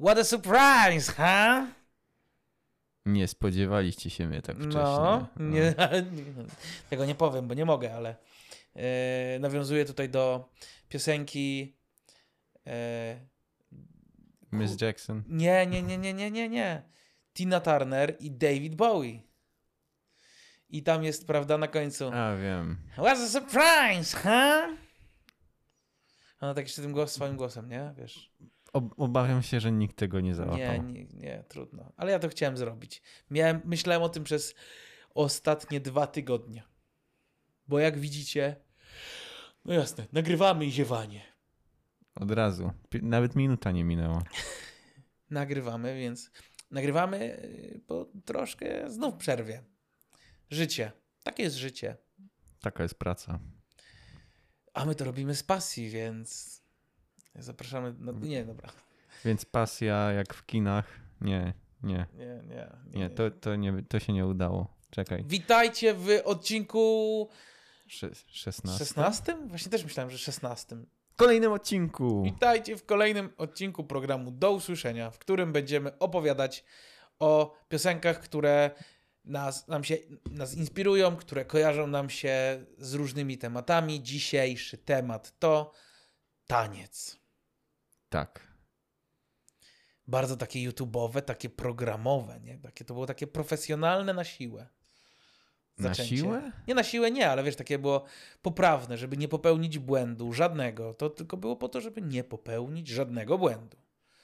What a surprise, huh? Nie spodziewaliście się mnie tak wcześnie. No, nie, nie, tego nie powiem, bo nie mogę, ale e, nawiązuję tutaj do piosenki. E, Miss Jackson. nie, nie, nie, nie, nie, nie, nie. Tina Turner i David Bowie. I tam jest, prawda, na końcu. A, wiem. What's a surprise, huh? Ona tak jeszcze tym głos, swoim głosem, nie? Wiesz. Ob obawiam się, że nikt tego nie załapał. Nie, nie, nie, trudno. Ale ja to chciałem zrobić. Miałem, myślałem o tym przez ostatnie dwa tygodnie. Bo jak widzicie, no jasne, nagrywamy i ziewanie. Od razu. Nawet minuta nie minęła. Nagrywamy, więc nagrywamy y, po troszkę znów przerwie. Życie. Takie jest życie. Taka jest praca. A my to robimy z pasji, więc zapraszamy. No, nie, dobra. Więc pasja jak w kinach. Nie, nie, Nie, nie. nie. To, to, nie, to się nie udało. Czekaj. Witajcie w odcinku Sze 16. 16? Właśnie też myślałem, że 16. W kolejnym odcinku. Witajcie w kolejnym odcinku programu Do Usłyszenia, w którym będziemy opowiadać o piosenkach, które nas, nam się, nas inspirują, które kojarzą nam się z różnymi tematami. Dzisiejszy temat to taniec. Tak. Bardzo takie YouTube'owe, takie programowe, nie? Takie, to było takie profesjonalne na siłę. Na Zaczęcie. siłę? Nie na siłę, nie, ale wiesz, takie było poprawne, żeby nie popełnić błędu, żadnego. To tylko było po to, żeby nie popełnić żadnego błędu.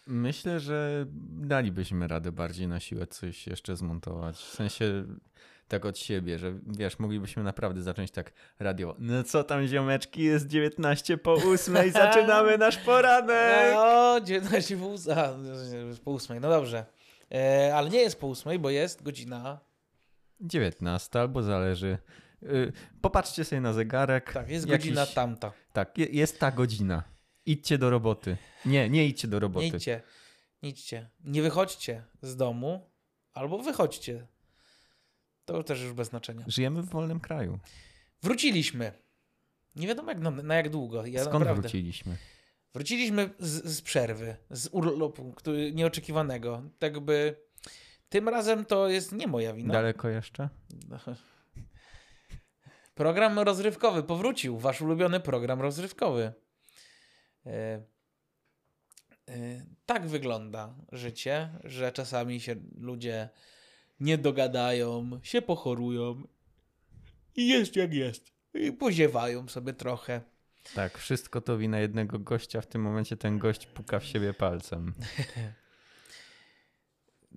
Myślę, że dalibyśmy radę bardziej na siłę coś jeszcze zmontować. W sensie tak od siebie, że wiesz, moglibyśmy naprawdę zacząć tak radio. No co tam ziomeczki, jest 19 po 8, zaczynamy nasz poranek! O, 19 po, ós- a, po ósmej, no dobrze. E, ale nie jest po ósmej, bo jest godzina. 19 albo zależy. Y, Popatrzcie sobie na zegarek. Tak, jest Jakiś- godzina tamta. Tak, je- jest ta godzina. Idźcie do roboty. Nie, nie idźcie do Nie roboty. idźcie, nie idźcie. Nie wychodźcie z domu, albo wychodźcie. To też już bez znaczenia. Żyjemy w wolnym kraju. Wróciliśmy. Nie wiadomo jak, na, na jak długo. Ja Skąd naprawdę. wróciliśmy? Wróciliśmy z, z przerwy, z urlopu który, nieoczekiwanego. Tak by tym razem to jest nie moja wina. Daleko jeszcze? Program rozrywkowy powrócił. Wasz ulubiony program rozrywkowy. E, e, tak wygląda życie, że czasami się ludzie nie dogadają, się pochorują i jest jak jest. I poziewają sobie trochę. Tak, wszystko to wina jednego gościa. W tym momencie ten gość puka w siebie palcem.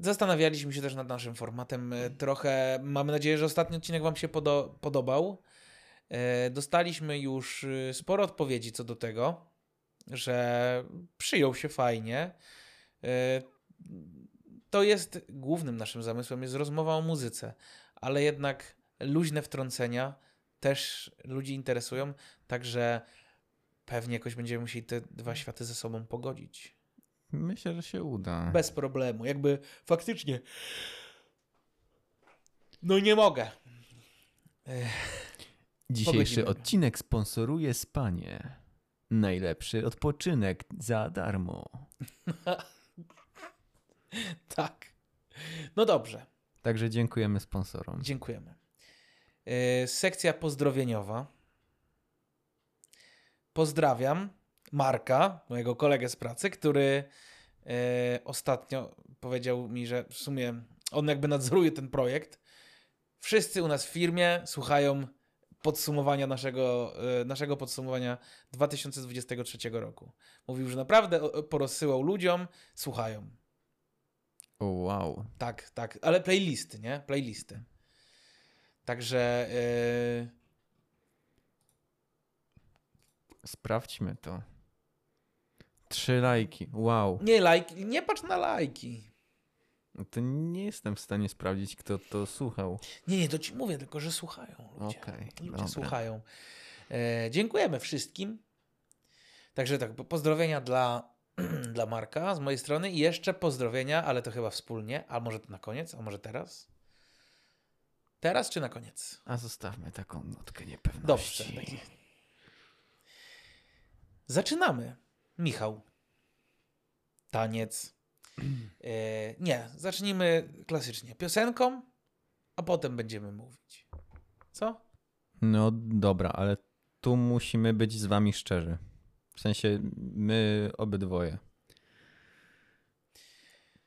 Zastanawialiśmy się też nad naszym formatem e, trochę. Mamy nadzieję, że ostatni odcinek Wam się podo- podobał. E, Dostaliśmy już e, sporo odpowiedzi co do tego, że przyjął się fajnie. To jest głównym naszym zamysłem, jest rozmowa o muzyce, ale jednak luźne wtrącenia też ludzi interesują, także pewnie jakoś będziemy musieli te dwa światy ze sobą pogodzić. Myślę, że się uda. Bez problemu. Jakby faktycznie. No nie mogę. Dzisiejszy pogodzimy. odcinek sponsoruje spanie. Najlepszy odpoczynek za darmo. Tak. No dobrze. Także dziękujemy sponsorom. Dziękujemy. Yy, sekcja pozdrowieniowa. Pozdrawiam Marka, mojego kolegę z pracy, który yy, ostatnio powiedział mi, że w sumie on jakby nadzoruje ten projekt. Wszyscy u nas w firmie słuchają podsumowania naszego, yy, naszego podsumowania 2023 roku. Mówił, że naprawdę porozsyłał ludziom, słuchają. O, wow. Tak, tak, ale playlisty, nie? Playlisty. Także yy, Sprawdźmy to. Trzy lajki. Wow. nie lajki, nie patrz na lajki. No To nie jestem w stanie sprawdzić, kto to słuchał. Nie, nie, to ci mówię, tylko że słuchają ludzie. Okej, ludzie dobra. słuchają. E, dziękujemy wszystkim. Także tak, po- pozdrowienia dla, dla Marka z mojej strony i jeszcze pozdrowienia, ale to chyba wspólnie, a może to na koniec, a może teraz? Teraz czy na koniec? A zostawmy taką nutkę niepewności. Dobrze. Zaczynamy. Michał. Taniec. E, nie, zacznijmy klasycznie. Piosenką, a potem będziemy mówić. Co? No dobra, ale tu musimy być z wami szczerzy. W sensie my obydwoje.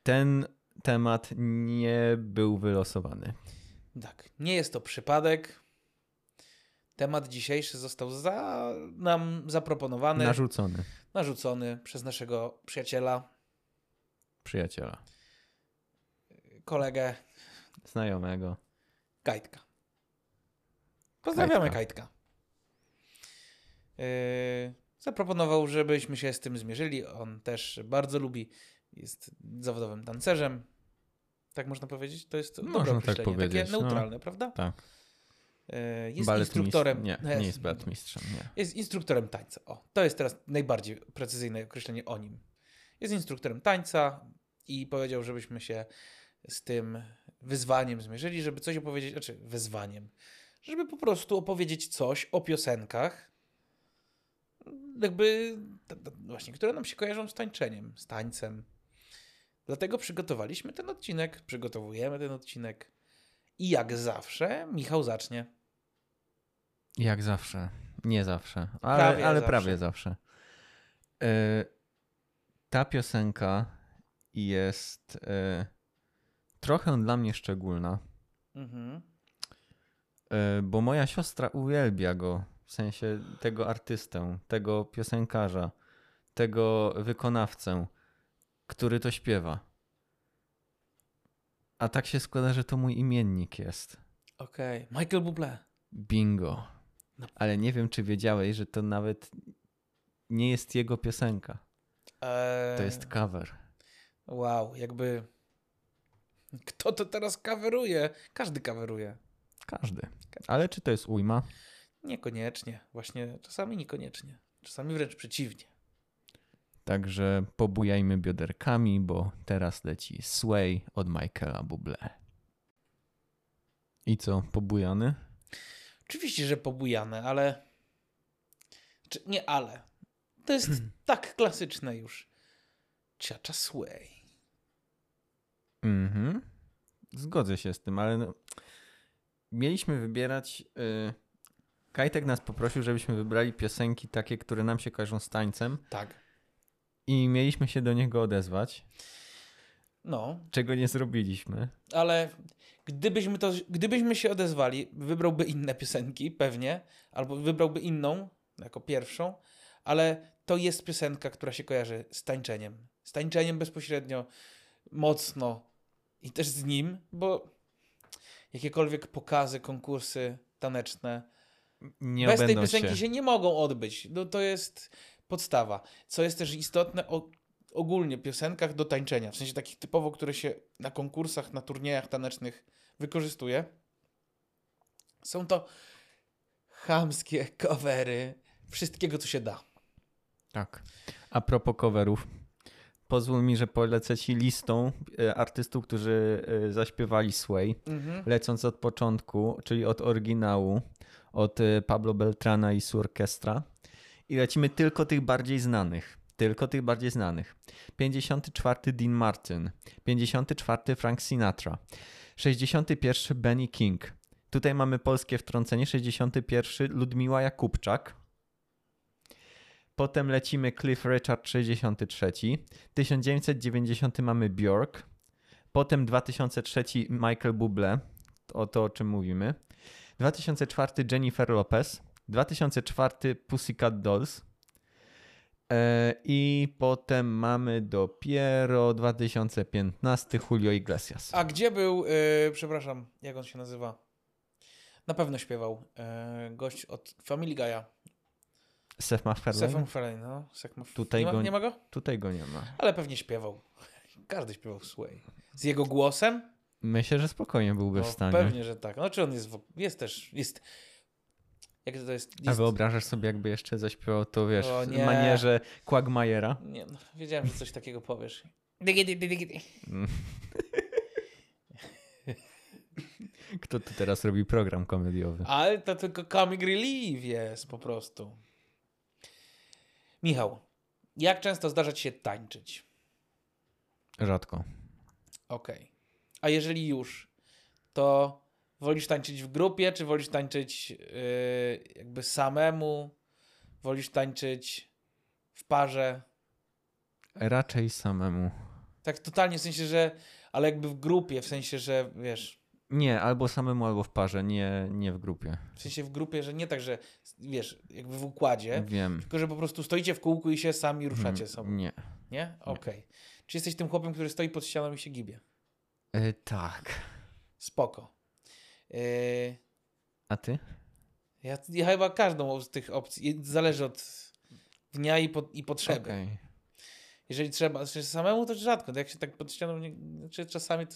Ten temat nie był wylosowany. Tak, nie jest to przypadek. Temat dzisiejszy został za, nam zaproponowany, Narzucony. narzucony przez naszego przyjaciela, Przyjaciela. kolegę Znajomego. Kajtka. Pozdrawiamy Kajtka. Kajtka. Yy, zaproponował, żebyśmy się z tym zmierzyli. On też bardzo lubi, jest zawodowym tancerzem. Tak można powiedzieć? To jest Można dobre tak powiedzieć, takie no. neutralne, prawda? Tak. Yy, jest Balet instruktorem. Nie, nie jest baletmistrzem. Nie. Jest instruktorem tańca. O, to jest teraz najbardziej precyzyjne określenie o nim. Jest instruktorem tańca i powiedział, żebyśmy się z tym wyzwaniem zmierzyli, żeby coś opowiedzieć, znaczy wyzwaniem, żeby po prostu opowiedzieć coś o piosenkach, jakby właśnie, które nam się kojarzą z tańczeniem, z tańcem. Dlatego przygotowaliśmy ten odcinek, przygotowujemy ten odcinek i jak zawsze Michał zacznie. Jak zawsze. Nie zawsze, ale Prawie ale zawsze. prawie zawsze. E, ta piosenka jest e, trochę dla mnie szczególna, Mhm. e, bo moja siostra uwielbia go, w sensie tego artystę, tego piosenkarza, tego wykonawcę, który to śpiewa. A tak się składa, że to mój imiennik jest. Okej, Michael Bublé. Bingo. No. Ale nie wiem, czy wiedziałeś, że to nawet nie jest jego piosenka. Eee, To jest cover. Wow, jakby. Kto to teraz kaweruje? Każdy kaweruje. Każdy. Ale czy to jest ujma? Niekoniecznie. Właśnie czasami niekoniecznie. Czasami wręcz przeciwnie. Także pobujajmy bioderkami, bo teraz leci Sway od Michaela Bublé. I co, pobujany? Oczywiście, że pobujane, ale. Czy nie ale. To jest tak klasyczne już. Ciacza Sway. Mhm. Zgodzę się z tym, ale no, mieliśmy wybierać. Y... Kajtek nas poprosił, żebyśmy wybrali piosenki takie, które nam się kojarzą z tańcem Tak. i mieliśmy się do niego odezwać, No, czego nie zrobiliśmy. ale gdybyśmy, to, gdybyśmy się odezwali, wybrałby inne piosenki, pewnie, albo wybrałby inną jako pierwszą, ale to jest piosenka, która się kojarzy z tańczeniem. Z tańczeniem bezpośrednio, mocno i też z nim, bo jakiekolwiek pokazy, konkursy taneczne Nie bez tej piosenki się. się. nie mogą odbyć. No, to jest podstawa. Co jest też istotne o, ogólnie piosenkach do tańczenia, w sensie takich typowo, które się na konkursach, na turniejach tanecznych wykorzystuje. Są to chamskie covery wszystkiego, co się da. Tak. A propos coverów, pozwól mi, że polecę ci listą e, artystów, którzy e, zaśpiewali Sway, Mhm. lecąc od początku, czyli od oryginału, od e, Pablo Beltrana i su Orchestra. I lecimy tylko tych bardziej znanych. Tylko tych bardziej znanych. 54 Dean Martin, 54 Frank Sinatra, 61 Benny King. Tutaj mamy polskie wtrącenie, 61 Ludmiła Jakubczak. Potem lecimy Cliff Richard 63. 1990 mamy Bjork. Potem 2003 Michael Bublé. O to, o czym mówimy. 2004 Jennifer Lopez. 2004 Pussycat Dolls. E, I potem mamy dopiero 2015 Julio Iglesias. A gdzie był, yy, przepraszam, jak on się nazywa? Na pewno śpiewał yy, gość od Family Guy'a. Seth MacFarlane? Seth MacFarlane, no. Seth Mac- Tutaj nie, ma, go- nie ma go? Tutaj go nie ma. Ale pewnie śpiewał. Każdy śpiewał Sway. Z jego głosem? Myślę, że spokojnie byłby No, w stanie. pewnie, że tak. Znaczy on jest, w- jest też, jest, jak to jest? A jest wyobrażasz sobie, jakby jeszcze zaśpiewał to, wiesz, O w nie. manierze Quagmajera? nie, no, wiedziałem, że coś takiego powiesz. Mm. Kto tu teraz robi program komediowy? Ale to tylko comic relief jest po prostu. Michał, jak często zdarza ci się tańczyć? Rzadko. Okej. A jeżeli już, to wolisz tańczyć w grupie, czy wolisz tańczyć yy, jakby samemu? Wolisz tańczyć w parze? Raczej samemu. Tak totalnie, w sensie, że ale jakby w grupie, w sensie, że wiesz, Nie, albo samemu, albo w parze, nie, nie w grupie. w sensie w grupie, że nie tak, że wiesz, jakby w układzie, Wiem. tylko że po prostu stoicie w kółku i się sami ruszacie Mm, sobą. Nie. Nie? Okej. Czy jesteś tym chłopem, który stoi pod ścianą i się gibie? E, tak. Spoko. Yy, A ty? ja, ja chyba każdą z tych opcji, zależy od dnia i, po, i potrzeby. Okej. Jeżeli trzeba, znaczy samemu to rzadko, jak się tak pod ścianą, znaczy czasami to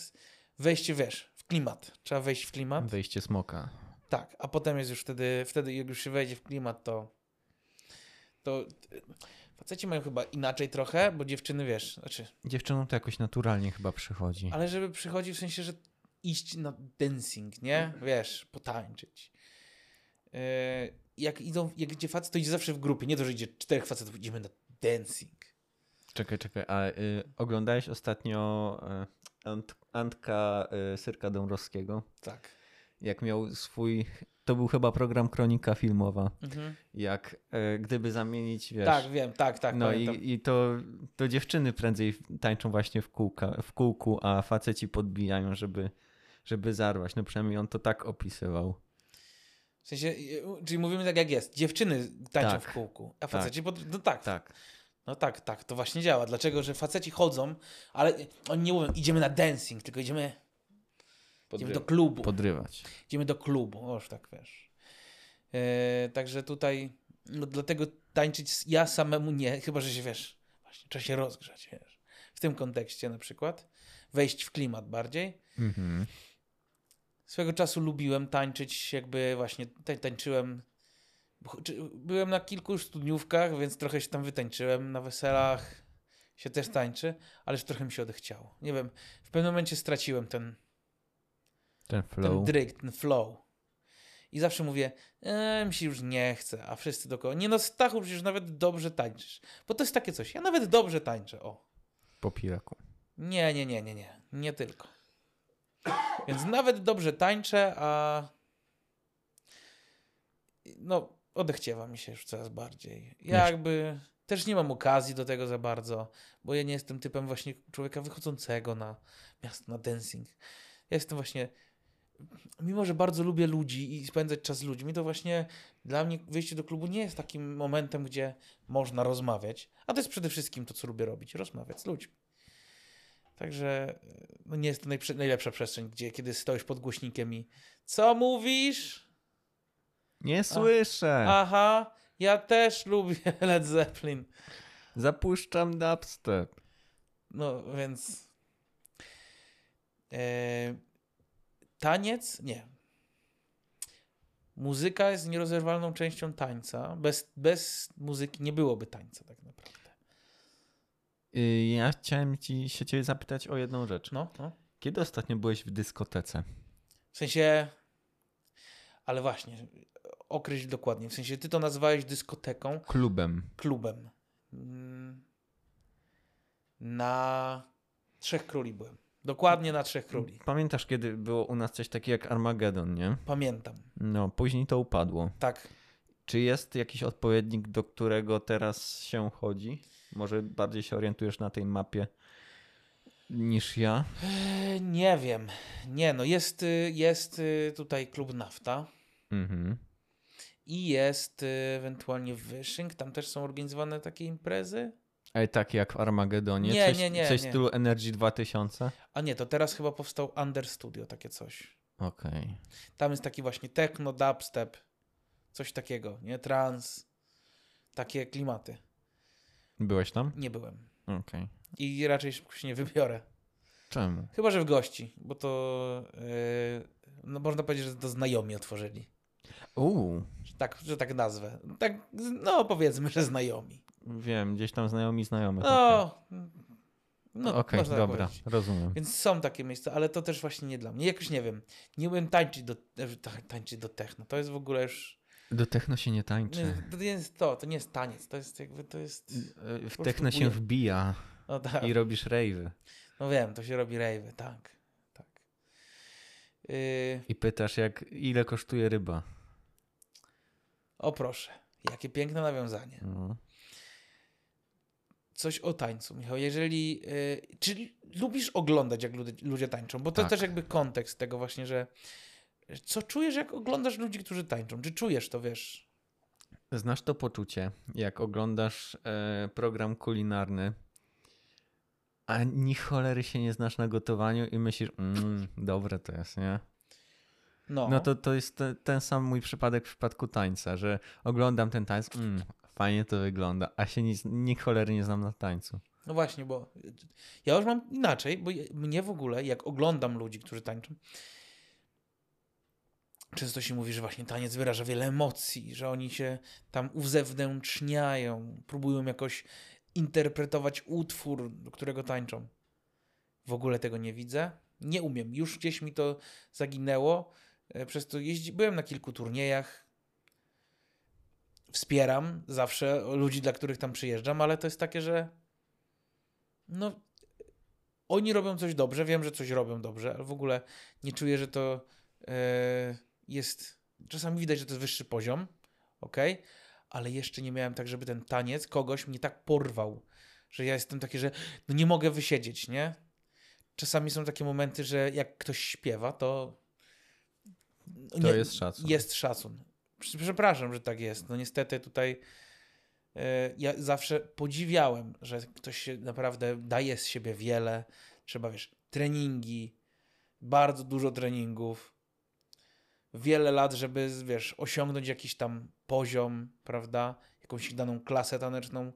wejście, wiesz, w klimat. Trzeba wejść w klimat. Wejście smoka. Tak, a potem jest już wtedy, wtedy jak już się wejdzie w klimat, to to faceci mają chyba inaczej trochę, bo dziewczyny, wiesz, znaczy, Dziewczynom to jakoś naturalnie chyba przychodzi. ale żeby przychodzi w sensie, że iść na dancing, nie? Wiesz, potańczyć. Yy, jak idą, jak idzie facet, to idzie zawsze w grupie, nie to, że idzie czterech facetów, idziemy na dancing. Czekaj, czekaj, a y, oglądałeś ostatnio y, Ant, Antka y, Syrka Dąbrowskiego? Tak. Jak miał swój, to był chyba program Kronika Filmowa, Mhm. jak y, gdyby zamienić, wiesz... Tak, wiem, tak, tak, no pamiętam. i, i to, to dziewczyny prędzej tańczą właśnie w, kółka, w kółku, a faceci podbijają, żeby, żeby zarwać. No przynajmniej on to tak opisywał. W sensie, czyli mówimy tak jak jest, dziewczyny tańczą Tak. w kółku, a faceci, pod... no tak, Tak. No tak, tak, to właśnie działa. Dlaczego? Że faceci chodzą, ale oni nie mówią, idziemy na dancing, tylko idziemy, idziemy do klubu. Podrywać. Idziemy do klubu, oż tak wiesz. E, także tutaj, no dlatego tańczyć ja samemu nie, chyba że się wiesz, właśnie trzeba się rozgrzać, wiesz. W tym kontekście na przykład. Wejść w klimat bardziej. Mhm. Swego czasu lubiłem tańczyć, jakby właśnie ta- tańczyłem. Byłem na kilku już studniówkach, więc trochę się tam wytańczyłem. Na weselach się też tańczy, ale już trochę mi się odechciało. Nie wiem, w pewnym momencie straciłem ten, Ten ten flow. dryg, ten flow. I zawsze mówię, e, mi się już nie chce, a wszyscy dookoła, nie no Stachu, przecież nawet dobrze tańczysz. Bo to jest takie coś, ja nawet dobrze tańczę, o. Po piraku. Nie, nie, nie, nie, nie. Nie tylko. Więc nawet dobrze tańczę, a no odechciewa mi się już coraz bardziej. Ja jakby też nie mam okazji do tego za bardzo, bo ja nie jestem typem właśnie człowieka wychodzącego na miasto, na dancing. Ja jestem właśnie, mimo że bardzo lubię ludzi i spędzać czas z ludźmi, to właśnie dla mnie wyjście do klubu nie jest takim momentem, gdzie można rozmawiać, a to jest przede wszystkim to, co lubię robić, rozmawiać z ludźmi. Także no nie jest to najlepsza przestrzeń, gdzie kiedy stoisz pod głośnikiem i co mówisz? Nie słyszę. Aha, ja też lubię Led Zeppelin. Zapuszczam dubstep. No więc e, taniec? Nie. Muzyka jest nierozerwalną częścią tańca. Bez, bez muzyki nie byłoby tańca tak naprawdę. Y, Ja chciałem ci, się ciebie zapytać o jedną rzecz. No, no. Kiedy ostatnio byłeś w dyskotece? W sensie, ale właśnie, określ dokładnie. W sensie, ty to nazywałeś dyskoteką, Klubem. klubem. Mm, Na Trzech Króli byłem. Dokładnie na Trzech Króli. Pamiętasz, kiedy było u nas coś takiego jak Armageddon, nie? Pamiętam. No, później to upadło. Tak. Czy jest jakiś odpowiednik, do którego teraz się chodzi? Może bardziej się orientujesz na tej mapie niż ja? E, Nie wiem. Nie, no jest, y, jest y, tutaj klub Nafta Mhm. i jest y, ewentualnie Wyszynk. Tam też są organizowane takie imprezy. Tak jak w Armagedonie? Nie, coś, nie, nie, Coś w stylu Energy 2000? A nie, to teraz chyba powstał Under Studio, takie coś. Okej. Tam jest taki właśnie techno, dubstep, coś takiego, nie? Trans, takie klimaty. Byłeś tam? Nie byłem. Okej. I raczej się nie wybiorę. Czemu? Chyba, że w gości, bo to yy, no można powiedzieć, że to znajomi otworzyli. Uuu, Tak, że tak nazwę. Tak, no powiedzmy, że znajomi. Wiem, gdzieś tam znajomi znajomych. No, no Okej, tak dobra, powiedzieć. rozumiem. Więc są takie miejsca, ale to też właśnie nie dla mnie. Jakoś nie wiem. Nie umiem tańczyć do, e, ta- tańczyć do techno. To jest w ogóle już... Do techno się nie tańczy. To nie jest to, to nie jest taniec. To jest jakby, to jest... W prostu techno się wbija No tak. i robisz rave'y. No wiem, to się robi rejwy, tak. tak. Yy, I pytasz, jak, ile kosztuje ryba. o proszę, jakie piękne nawiązanie. No. Coś o tańcu, Michał. Jeżeli. Yy, czy lubisz oglądać, jak ludzie, ludzie tańczą? Bo to Tak. też jakby kontekst tego właśnie, że. Co czujesz, jak oglądasz ludzi, którzy tańczą? Czy czujesz to, wiesz? Znasz to poczucie, jak oglądasz e, program kulinarny, a ni cholery się nie znasz na gotowaniu i myślisz, mmm, dobre to jest, nie? No, No to, to jest te, ten sam mój przypadek w przypadku tańca, że oglądam ten tańc, mmm, fajnie to wygląda, a się nic, ni cholery nie znam na tańcu. no właśnie, bo ja już mam inaczej, bo mnie w ogóle, jak oglądam ludzi, którzy tańczą, często się mówi, że właśnie taniec wyraża wiele emocji, że oni się tam uzewnętrzniają, próbują jakoś interpretować utwór, do którego tańczą. W ogóle tego nie widzę. Nie umiem. Już gdzieś mi to zaginęło. E, Przez to jeździ... byłem na kilku turniejach. Wspieram zawsze ludzi, dla których tam przyjeżdżam, ale to jest takie, że no oni robią coś dobrze, wiem, że coś robią dobrze, ale w ogóle nie czuję, że to e, jest. Czasami widać, że to jest wyższy poziom, ok, ale jeszcze nie miałem tak, żeby ten taniec kogoś mnie tak porwał, że ja jestem taki, że no nie mogę wysiedzieć, nie? Czasami są takie momenty, że jak ktoś śpiewa, to. To jest szacun. Jest szacun. Prze- Przepraszam, że tak jest. No niestety tutaj e, ja zawsze podziwiałem, że ktoś się naprawdę daje z siebie wiele. Trzeba, wiesz, treningi, bardzo dużo treningów, wiele lat, żeby, wiesz, osiągnąć jakiś tam poziom, prawda? Jakąś daną klasę taneczną.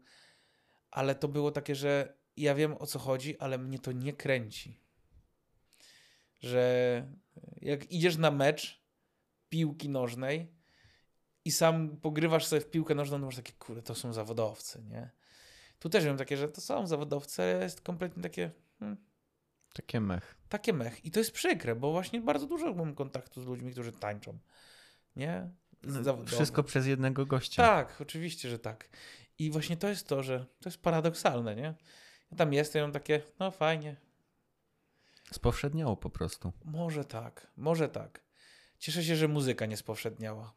Ale to było takie, że ja wiem o co chodzi, ale mnie to nie kręci. Że jak idziesz na mecz piłki nożnej i sam pogrywasz sobie w piłkę nożną, to masz takie, kurde, to są zawodowcy, nie? Tu też wiem takie, że to są zawodowcy, ale jest kompletnie takie, hmm, Takie mech. takie mech. I to jest przykre, bo właśnie bardzo dużo mam kontaktu z ludźmi, którzy tańczą, nie? Zawodowo. Wszystko przez jednego gościa. Tak, oczywiście, że tak. I właśnie to jest to, że to jest paradoksalne, nie? Ja tam jestem, ja mam takie, no fajnie, Spowszedniało po prostu. może tak, może tak. Cieszę się, że muzyka nie spowszedniała.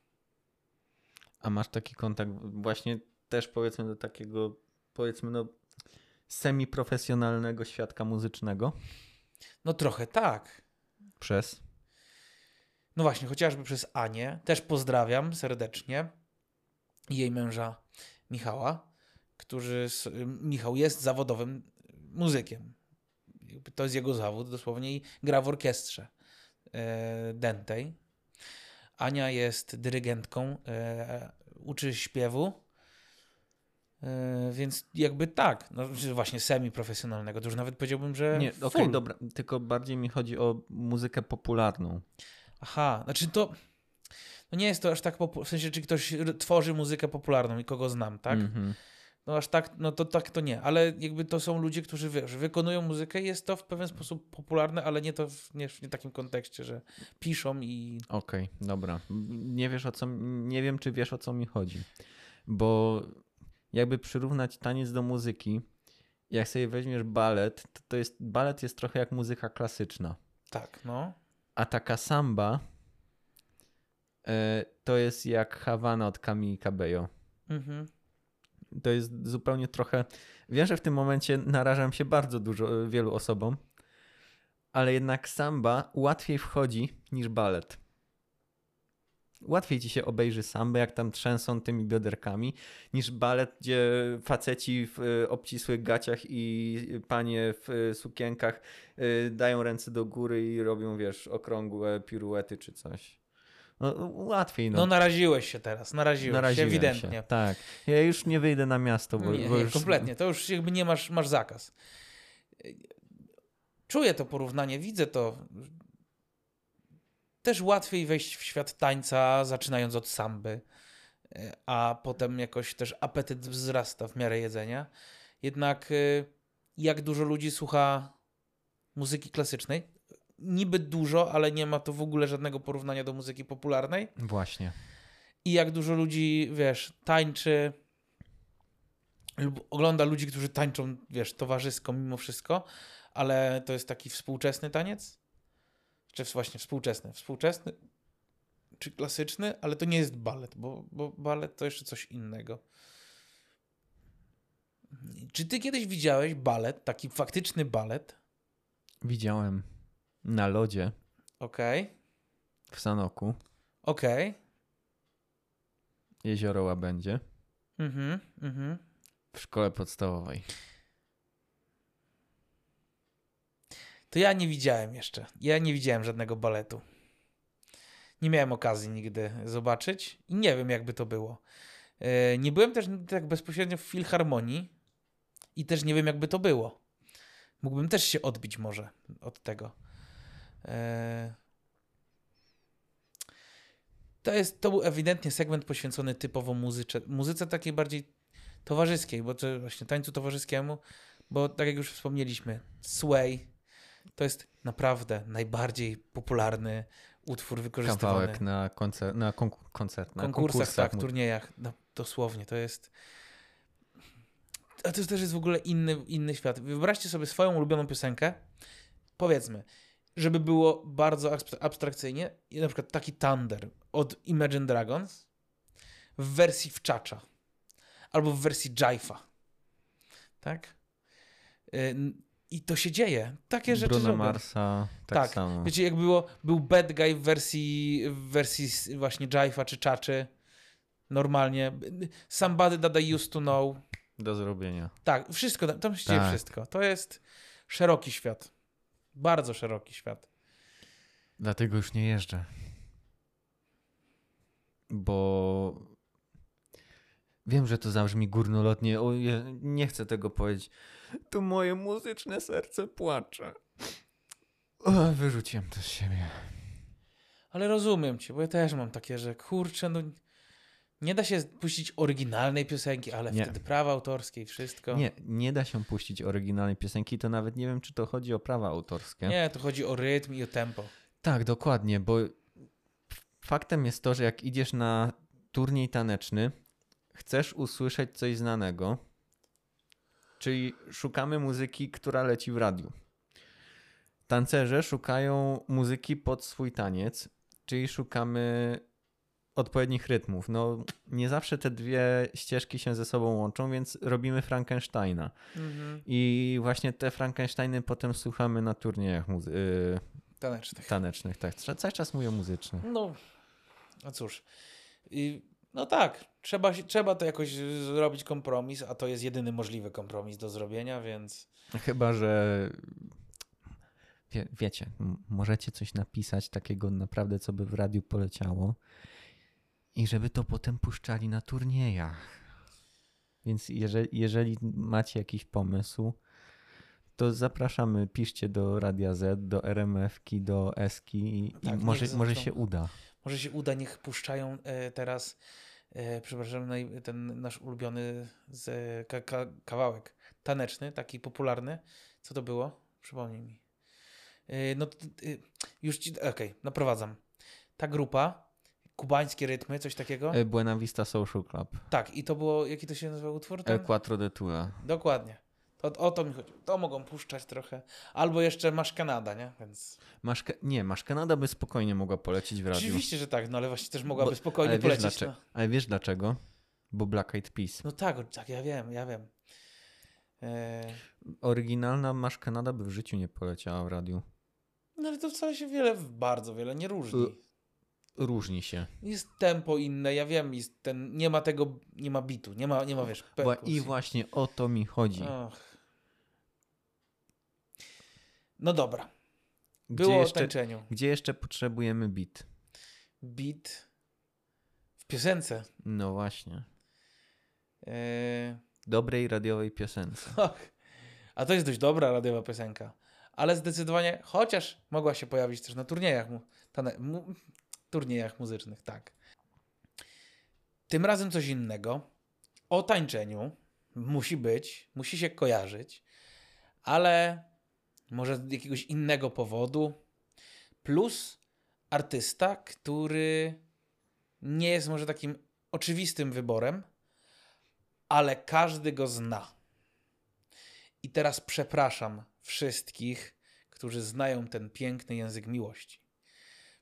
A masz taki kontakt właśnie też powiedzmy do takiego, powiedzmy no semi-profesjonalnego świadka muzycznego? No trochę tak. Przez? No właśnie, chociażby przez Anię. Też pozdrawiam serdecznie. Jej męża Michała, którzy. s- Michał jest zawodowym muzykiem. To jest jego zawód dosłownie i gra w orkiestrze e, dętej. Ania jest dyrygentką, e, uczy śpiewu. E, więc jakby tak, no właśnie semi-profesjonalnego, to już nawet powiedziałbym, że Nie, okej, full. dobra, tylko bardziej mi chodzi o muzykę popularną. Aha, znaczy to. No nie jest to aż tak w sensie, czy ktoś tworzy muzykę popularną i kogo znam, tak? Mhm. No aż tak, no to tak to nie, ale jakby to są ludzie, którzy wiesz, wykonują muzykę i jest to w pewien sposób popularne, ale nie to w, nie w nie takim kontekście, że piszą i. Okej, dobra. Nie wiesz o co, nie wiem czy wiesz o co mi chodzi. Bo jakby przyrównać taniec do muzyki, jak sobie weźmiesz balet, to, to jest, balet jest trochę jak muzyka klasyczna. Tak, no. A taka samba e, to jest jak Havana od Camille Cabello. Mhm. To jest zupełnie trochę. Wiem, że w tym momencie narażam się bardzo dużo wielu osobom, ale jednak samba łatwiej wchodzi niż balet. Łatwiej ci się obejrzy sambę, jak tam trzęsą tymi bioderkami, niż balet, gdzie faceci w e, obcisłych gaciach i panie w e, sukienkach e, dają ręce do góry i robią, wiesz, okrągłe piruety czy coś. No, łatwiej, No, no. naraziłeś się teraz, naraziłeś Naraziłem się ewidentnie. Się. Tak. Ja już nie wyjdę na miasto, bo, nie, bo już... kompletnie. To już jakby nie masz, masz zakaz. Czuję to porównanie, widzę to. Też łatwiej wejść w świat tańca, zaczynając od samby, a potem jakoś też apetyt wzrasta w miarę jedzenia. Jednak e, jak dużo ludzi słucha muzyki klasycznej? Niby dużo, ale nie ma to w ogóle żadnego porównania do muzyki popularnej Właśnie. i jak dużo ludzi, wiesz, tańczy lub ogląda ludzi, którzy tańczą, wiesz, towarzysko mimo wszystko, ale to jest taki współczesny taniec? Czy właśnie współczesny? Współczesny czy klasyczny, ale to nie jest balet, bo, bo balet to jeszcze coś innego. Czy ty kiedyś widziałeś balet, taki faktyczny balet? Widziałem na lodzie Okej, w Sanoku, okej. jezioro Łabędzie, Mhm, mhm. w szkole podstawowej. To ja nie widziałem jeszcze. Ja nie widziałem żadnego baletu. Nie miałem okazji nigdy zobaczyć i nie wiem, jakby to było. E, Nie byłem też tak bezpośrednio w filharmonii i też nie wiem, jakby to było. Mógłbym też się odbić może od tego. E, To, jest, to był ewidentnie segment poświęcony typowo muzyce, muzyce takiej bardziej towarzyskiej, bo to właśnie tańcu towarzyskiemu, bo tak jak już wspomnieliśmy, Sway to jest naprawdę najbardziej popularny utwór wykorzystywany Kawałek na, koncer- na konku- koncert, na konkursach, konkursach. tak, turniejach. No, dosłownie, to jest. A to też jest w ogóle inny, inny świat. Wyobraźcie sobie swoją ulubioną piosenkę, powiedzmy, żeby było bardzo abs- abstrakcyjnie, na przykład taki Thunder od Imagine Dragons w wersji wczacza albo w wersji Jive'a. Tak? Y, I to się dzieje. Takie rzeczy Bruno robią. Marsa, tak, Tak, samo. Wiecie, jak było, był bad guy w wersji, w wersji właśnie Jive'a czy Chaczy. Normalnie. Somebody that I used to know. Do zrobienia. Tak, wszystko, tam- się dzieje Tak. wszystko. To jest szeroki świat. Bardzo szeroki świat. Dlatego już nie jeżdżę. Bo wiem, że to zabrzmi górnolotnie. O, nie chcę tego powiedzieć. To moje muzyczne serce płacze. O, wyrzuciłem to z siebie. Ale rozumiem cię, bo ja też mam takie, że kurczę, no nie da się puścić oryginalnej piosenki, ale Nie. wtedy prawa autorskie i wszystko. Nie, nie da się puścić oryginalnej piosenki, to nawet nie wiem, czy to chodzi o prawa autorskie. Nie, to chodzi o rytm i o tempo. Tak, dokładnie, bo faktem jest to, że jak idziesz na turniej taneczny, chcesz usłyszeć coś znanego, czyli szukamy muzyki, która leci w radiu. Tancerze szukają muzyki pod swój taniec, czyli szukamy odpowiednich rytmów. No, nie zawsze te dwie ścieżki się ze sobą łączą, więc robimy Frankensteina. Mhm. I właśnie te Frankensteiny potem słuchamy na turniejach muzy- y, Tanecznych. tanecznych. Tak, Ca- cały czas mówię muzycznych. No, no cóż. I, no tak, trzeba, trzeba to jakoś zrobić kompromis, a to jest jedyny możliwy kompromis do zrobienia, więc Chyba, że wie, wiecie, możecie coś napisać takiego naprawdę, co by w radiu poleciało i żeby to potem puszczali na turniejach. Więc jeżeli, jeżeli macie jakiś pomysł, to zapraszamy, piszcie do Radia Z, do RMF-ki, do Eski i, Tak, może, może się uda. może się uda, niech puszczają e, teraz, e, przepraszam, ten nasz ulubiony kawałek taneczny, taki popularny. Co to było? Przypomnij mi. E, no, już ci, okej, naprowadzam. Ta grupa, kubańskie rytmy, coś takiego. E, Buena Vista Social Club. Tak, i to było, jaki to się nazywał utwór? El Ten? Quattro de Tura. Dokładnie. To, o to mi chodzi. To mogą puszczać trochę. Albo jeszcze masz Kanada, nie? Więc. Masz, Ka- nie, Masz Kanada by spokojnie mogła polecieć w radiu. Oczywiście, że tak, no ale właśnie też mogłaby Bo- spokojnie ale wiesz, polecieć. dlaczego, No. ale wiesz dlaczego? Bo Black Eyed Peas. no tak, o- tak, ja wiem, ja wiem. E, Oryginalna Masz Kanada by w życiu nie poleciała w radiu. no ale to wcale się wiele, bardzo wiele nie różni. Różni się. Jest tempo inne, ja wiem, jest ten, nie ma tego, nie ma bitu, nie ma, nie ma wiesz, Wła- I perkusji. właśnie o to mi chodzi. Och. No dobra, Gdzie było o jeszcze, tańczeniu. gdzie jeszcze potrzebujemy beat? Beat w piosence. No właśnie. E, Dobrej radiowej piosence. A to jest dość dobra radiowa piosenka. Ale zdecydowanie, chociaż mogła się pojawić też na turniejach, mu, tane, mu, turniejach muzycznych, tak. Tym razem coś innego. O tańczeniu musi być, musi się kojarzyć, ale może z jakiegoś innego powodu. Plus artysta, który nie jest może takim oczywistym wyborem, ale każdy go zna. I teraz przepraszam wszystkich, którzy znają ten piękny język miłości.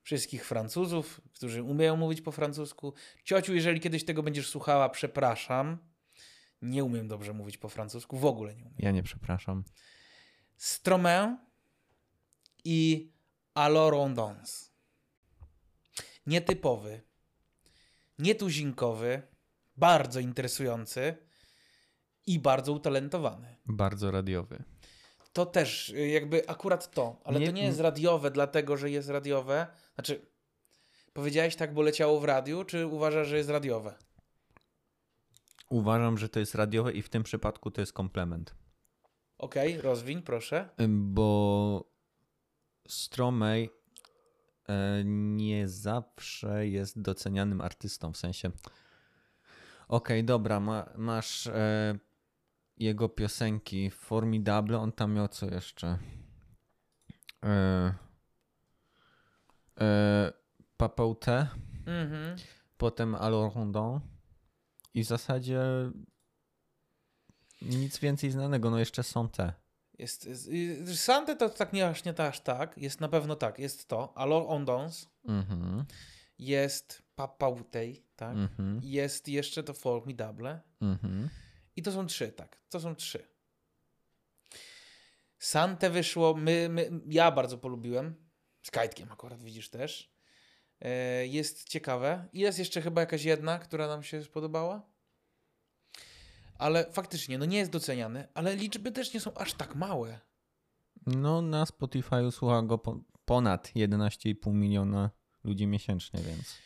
Wszystkich Francuzów, którzy umieją mówić po francusku. Ciociu, jeżeli kiedyś tego będziesz słuchała, przepraszam. Nie umiem dobrze mówić po francusku, w ogóle nie umiem. Ja nie przepraszam. Stromae i Alors on danse. Nietypowy, nietuzinkowy, bardzo interesujący i bardzo utalentowany. Bardzo radiowy. To też y, jakby akurat to, ale Nie- to nie jest radiowe, dlatego że jest radiowe. Znaczy, powiedziałeś tak, bo leciało w radiu, czy uważasz, że jest radiowe? Uważam, że to jest radiowe i w tym przypadku to jest komplement. Okej, rozwiń, proszę. Bo Stromae e, nie zawsze jest docenianym artystą, w sensie okej, dobra, ma, masz e, jego piosenki Formidable, on tam miał co jeszcze? E, e, Mhm. potem Alors Rondon i w zasadzie nic więcej znanego, no jeszcze są te. Jest, jest, Sante to tak nie aż nie aż tak, jest na pewno tak, jest to. Alors on danse, Mhm, jest Papautej, tak? mhm, Jest jeszcze to Formidable. mhm. I to są trzy, tak. To są trzy. Sante wyszło, my, my, ja bardzo polubiłem. Z Kajtkiem akurat widzisz też. E, Jest ciekawe. I Jest jeszcze chyba jakaś jedna, która nam się spodobała. Ale faktycznie, no nie jest doceniany, ale liczby też nie są aż tak małe. No, na Spotify słucha go po, ponad 11,5 miliona ludzi miesięcznie, więc.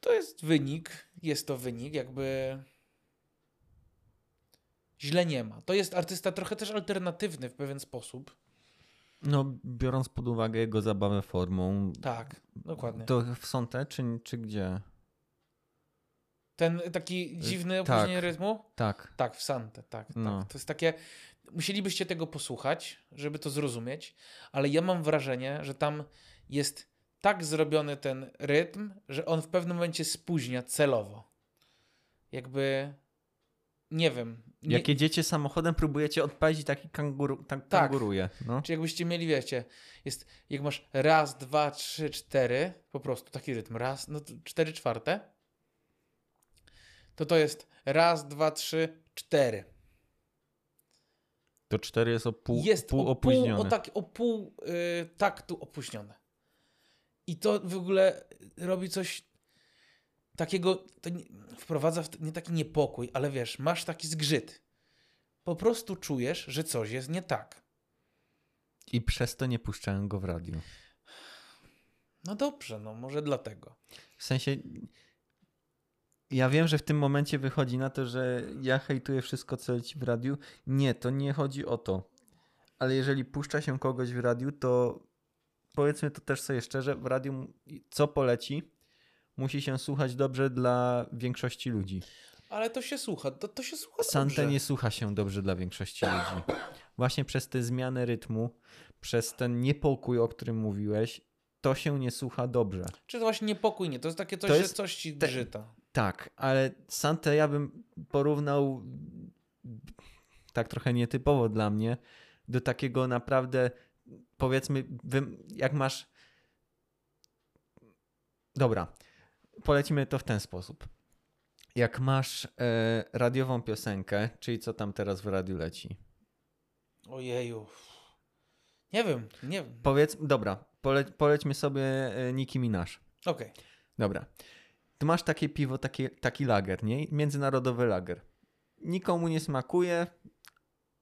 To jest wynik, jest to wynik, jakby źle nie ma. To jest artysta trochę też alternatywny w pewien sposób. No, biorąc pod uwagę jego zabawę formą. Tak, dokładnie. To w Sonte, czy, czy gdzie? Ten taki dziwny tak. opóźnienie rytmu? Tak. Tak, w Sante, tak, No. tak. To jest takie. Musielibyście tego posłuchać, żeby to zrozumieć, ale ja mam wrażenie, że tam jest tak zrobiony ten rytm, że on w pewnym momencie spóźnia celowo. Jakby. Nie wiem. Nie, Jak jedziecie samochodem, próbujecie odpalić i taki kanguru, tak, Tak. kanguruje. No. Czy jakbyście mieli, wiecie, jest, jak masz raz, dwa, trzy, cztery, po prostu taki rytm, raz, no cztery czwarte, to to jest raz, dwa, trzy, cztery. To 4 jest o pół, jest pół opóźnione. O, tak, o pół y, taktu opóźnione. I to w ogóle robi coś takiego, to nie, wprowadza w nie taki niepokój, ale wiesz, masz taki zgrzyt. Po prostu czujesz, że coś jest nie tak. I przez to nie puszczałem go w radiu. No dobrze, no może dlatego. W sensie. Ja wiem, że w tym momencie wychodzi na to, że ja hejtuję wszystko, co leci w radiu. Nie, to nie chodzi o to. Ale jeżeli puszcza się kogoś w radiu, to powiedzmy to też sobie szczerze, w radiu co poleci, musi się słuchać dobrze dla większości ludzi. Ale to się słucha, to, to się słucha Sante dobrze. nie słucha się dobrze dla większości ludzi. Właśnie przez tę zmianę rytmu, przez ten niepokój, o którym mówiłeś, to się nie słucha dobrze. Czy to właśnie niepokój, nie? To jest takie coś, To że jest coś ci te- drżyta. Tak, ale Santę ja bym porównał tak trochę nietypowo dla mnie do takiego naprawdę powiedzmy, jak masz dobra, polecimy to w ten sposób. Jak masz e, radiową piosenkę, czyli co tam teraz w radiu leci? Ojeju. Nie wiem, nie wiem. Powiedz, dobra, pole, polećmy sobie e, Nicki Minaj. Okej. Dobra. Tu masz takie piwo, taki, taki lager, nie? Międzynarodowy lager. Nikomu nie smakuje,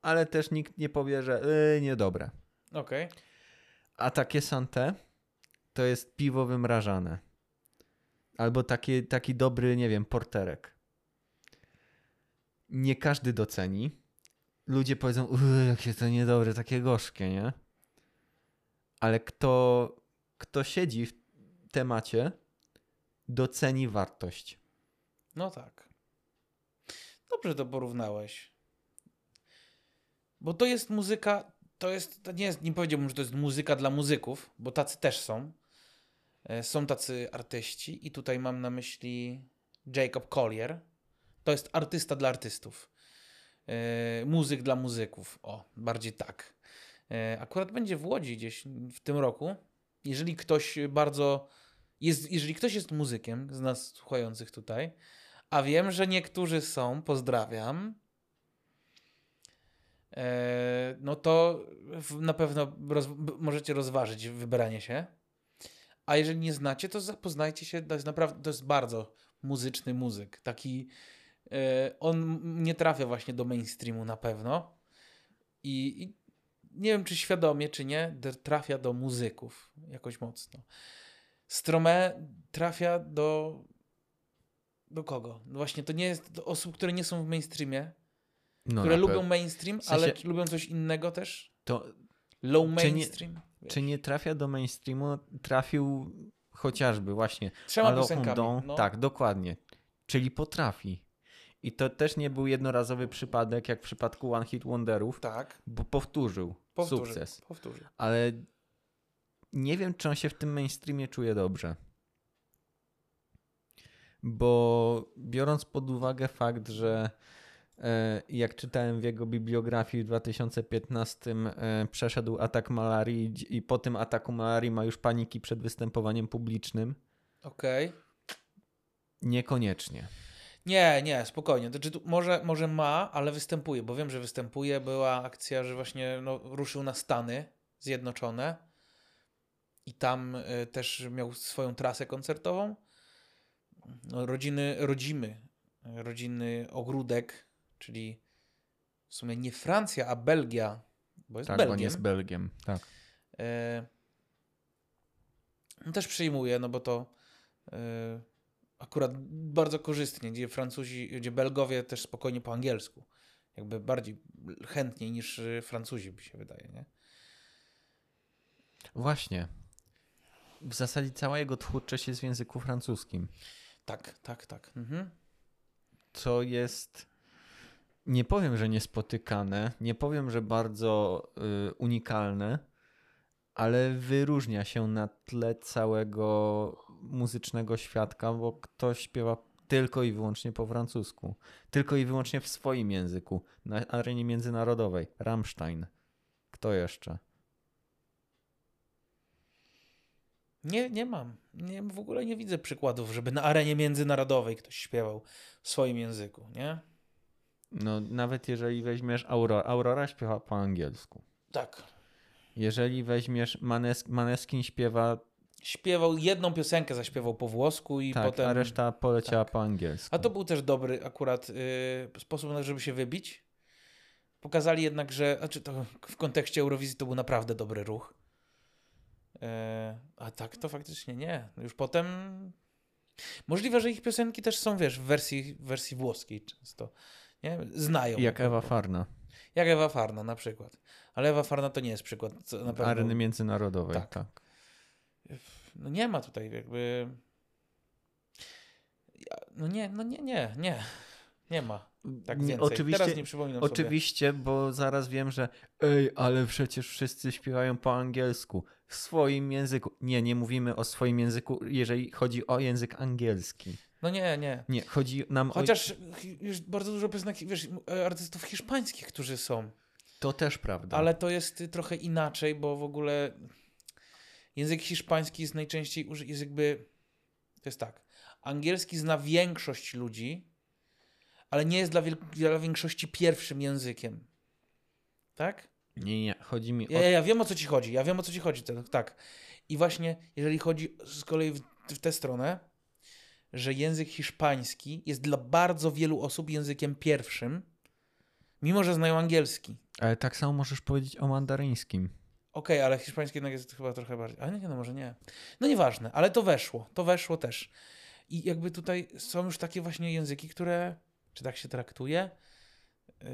ale też nikt nie powie, że yy, niedobre. Okej. A takie Santé to jest piwo wymrażane. Albo taki, taki dobry, nie wiem, porterek. Nie każdy doceni. Ludzie powiedzą, "Uy, jakie to niedobre, takie gorzkie, nie? Ale kto, kto siedzi w temacie, doceni wartość. No tak. Dobrze to porównałeś. Bo to jest muzyka, to jest, to nie jest, nie powiedziałbym, że to jest muzyka dla muzyków, bo tacy też są. E, Są tacy artyści i tutaj mam na myśli Jacob Collier. To jest artysta dla artystów. e, muzyk dla muzyków. O, bardziej tak. E, akurat będzie w Łodzi gdzieś w tym roku. Jeżeli ktoś bardzo jest, jeżeli ktoś jest muzykiem z nas słuchających tutaj, a wiem, że niektórzy są, pozdrawiam, no to na pewno roz, możecie rozważyć wybranie się. A jeżeli nie znacie, to zapoznajcie się. To jest naprawdę, to jest bardzo muzyczny muzyk. Taki, e, on nie trafia właśnie do mainstreamu na pewno. I, i nie wiem, czy świadomie, czy nie, trafia do muzyków jakoś mocno. Strome trafia do. Do kogo? No właśnie, to nie jest do osób, które nie są w mainstreamie, No, które lubią mainstream, W sensie- ale lubią coś innego też. To, Low Czy nie- mainstream. czy nie trafia do mainstreamu? Trafił chociażby właśnie Trzema piosenkami. No. Tak, dokładnie. Czyli potrafi. I to też nie był jednorazowy przypadek, jak w przypadku One Hit Wonderów, Tak. bo powtórzył, Powtórzę. sukces. Powtórzę. Ale nie wiem, czy on się w tym mainstreamie czuje dobrze. Bo biorąc pod uwagę fakt, że jak czytałem w jego bibliografii w 2015 e, przeszedł atak malarii i- po tym ataku malarii ma już paniki przed występowaniem publicznym, Okej. niekoniecznie. Nie, nie, spokojnie. To, czy tu, może, może ma, ale występuje, bo wiem, że występuje. Była akcja, że właśnie no, ruszył na Stany Zjednoczone i tam y, też miał swoją trasę koncertową. No, rodziny, rodzimy, rodzinny ogródek, czyli w sumie nie Francja, a Belgia, bo jest Tak, Belgiem. nie z Belgiem. Tak. Też przyjmuję, no bo to e, akurat bardzo korzystnie, gdzie Francuzi, gdzie Belgowie też spokojnie po angielsku. Jakby bardziej chętniej niż e, Francuzi, mi się wydaje, nie? Właśnie. W zasadzie cała jego twórczość jest w języku francuskim. Tak, tak, tak. Mhm. co jest. Nie powiem, że niespotykane, nie powiem, że bardzo y, unikalne, ale wyróżnia się na tle całego muzycznego świadka, bo ktoś śpiewa tylko i wyłącznie po francusku, tylko i wyłącznie w swoim języku, na arenie międzynarodowej. Rammstein. Kto jeszcze? Nie, nie mam. Nie, w ogóle nie widzę przykładów, żeby na arenie międzynarodowej ktoś śpiewał w swoim języku, nie? No, nawet jeżeli weźmiesz Aurora, Aurora śpiewa po angielsku. Tak. Jeżeli weźmiesz Manes, Maneskin śpiewa Śpiewał jedną piosenkę, zaśpiewał po włosku i tak, potem... a reszta poleciała tak. po angielsku. A to był też dobry akurat y, sposób, żeby się wybić. Pokazali jednak, że znaczy to w kontekście Eurowizji to był naprawdę dobry ruch. E, a tak to faktycznie nie. Już potem możliwe, że ich piosenki też są, wiesz, w wersji, w wersji włoskiej często. Nie? Znają. Jak Ewa Farna, Jak Ewa Farna na przykład. Ale Ewa Farna to nie jest przykład. Na pewno, areny międzynarodowej. Tak. Tak. no nie ma tutaj jakby... Ja- No nie, no nie, nie, nie. Nie ma. Tak więcej. Oczywiście, Teraz nie przypominam sobie. oczywiście, bo zaraz wiem, że ej, ale przecież wszyscy śpiewają po angielsku, w swoim języku. Nie, nie mówimy o swoim języku, jeżeli chodzi o język angielski. No nie, nie. Nie, chodzi nam Chociaż hi- już bardzo dużo piosenek, wiesz, artystów hiszpańskich, którzy są. o... To też prawda. Ale to jest trochę inaczej, bo w ogóle język hiszpański jest najczęściej jest jakby to jest tak. Angielski zna większość ludzi, ale nie jest dla, dla większości pierwszym językiem. Tak? Nie, nie, chodzi mi o... ja, ja wiem o co ci chodzi. Ja wiem o co ci chodzi. Tak. I właśnie jeżeli chodzi z kolei w, w tę stronę, że język hiszpański jest dla bardzo wielu osób językiem pierwszym, mimo że znają angielski. Ale tak samo możesz powiedzieć o mandaryńskim. Okej, ale hiszpański jednak jest chyba trochę bardziej. Ale nie, no może nie. No nieważne, ale to weszło. To weszło też. I jakby tutaj są już takie właśnie języki, które, czy tak się traktuje, yy,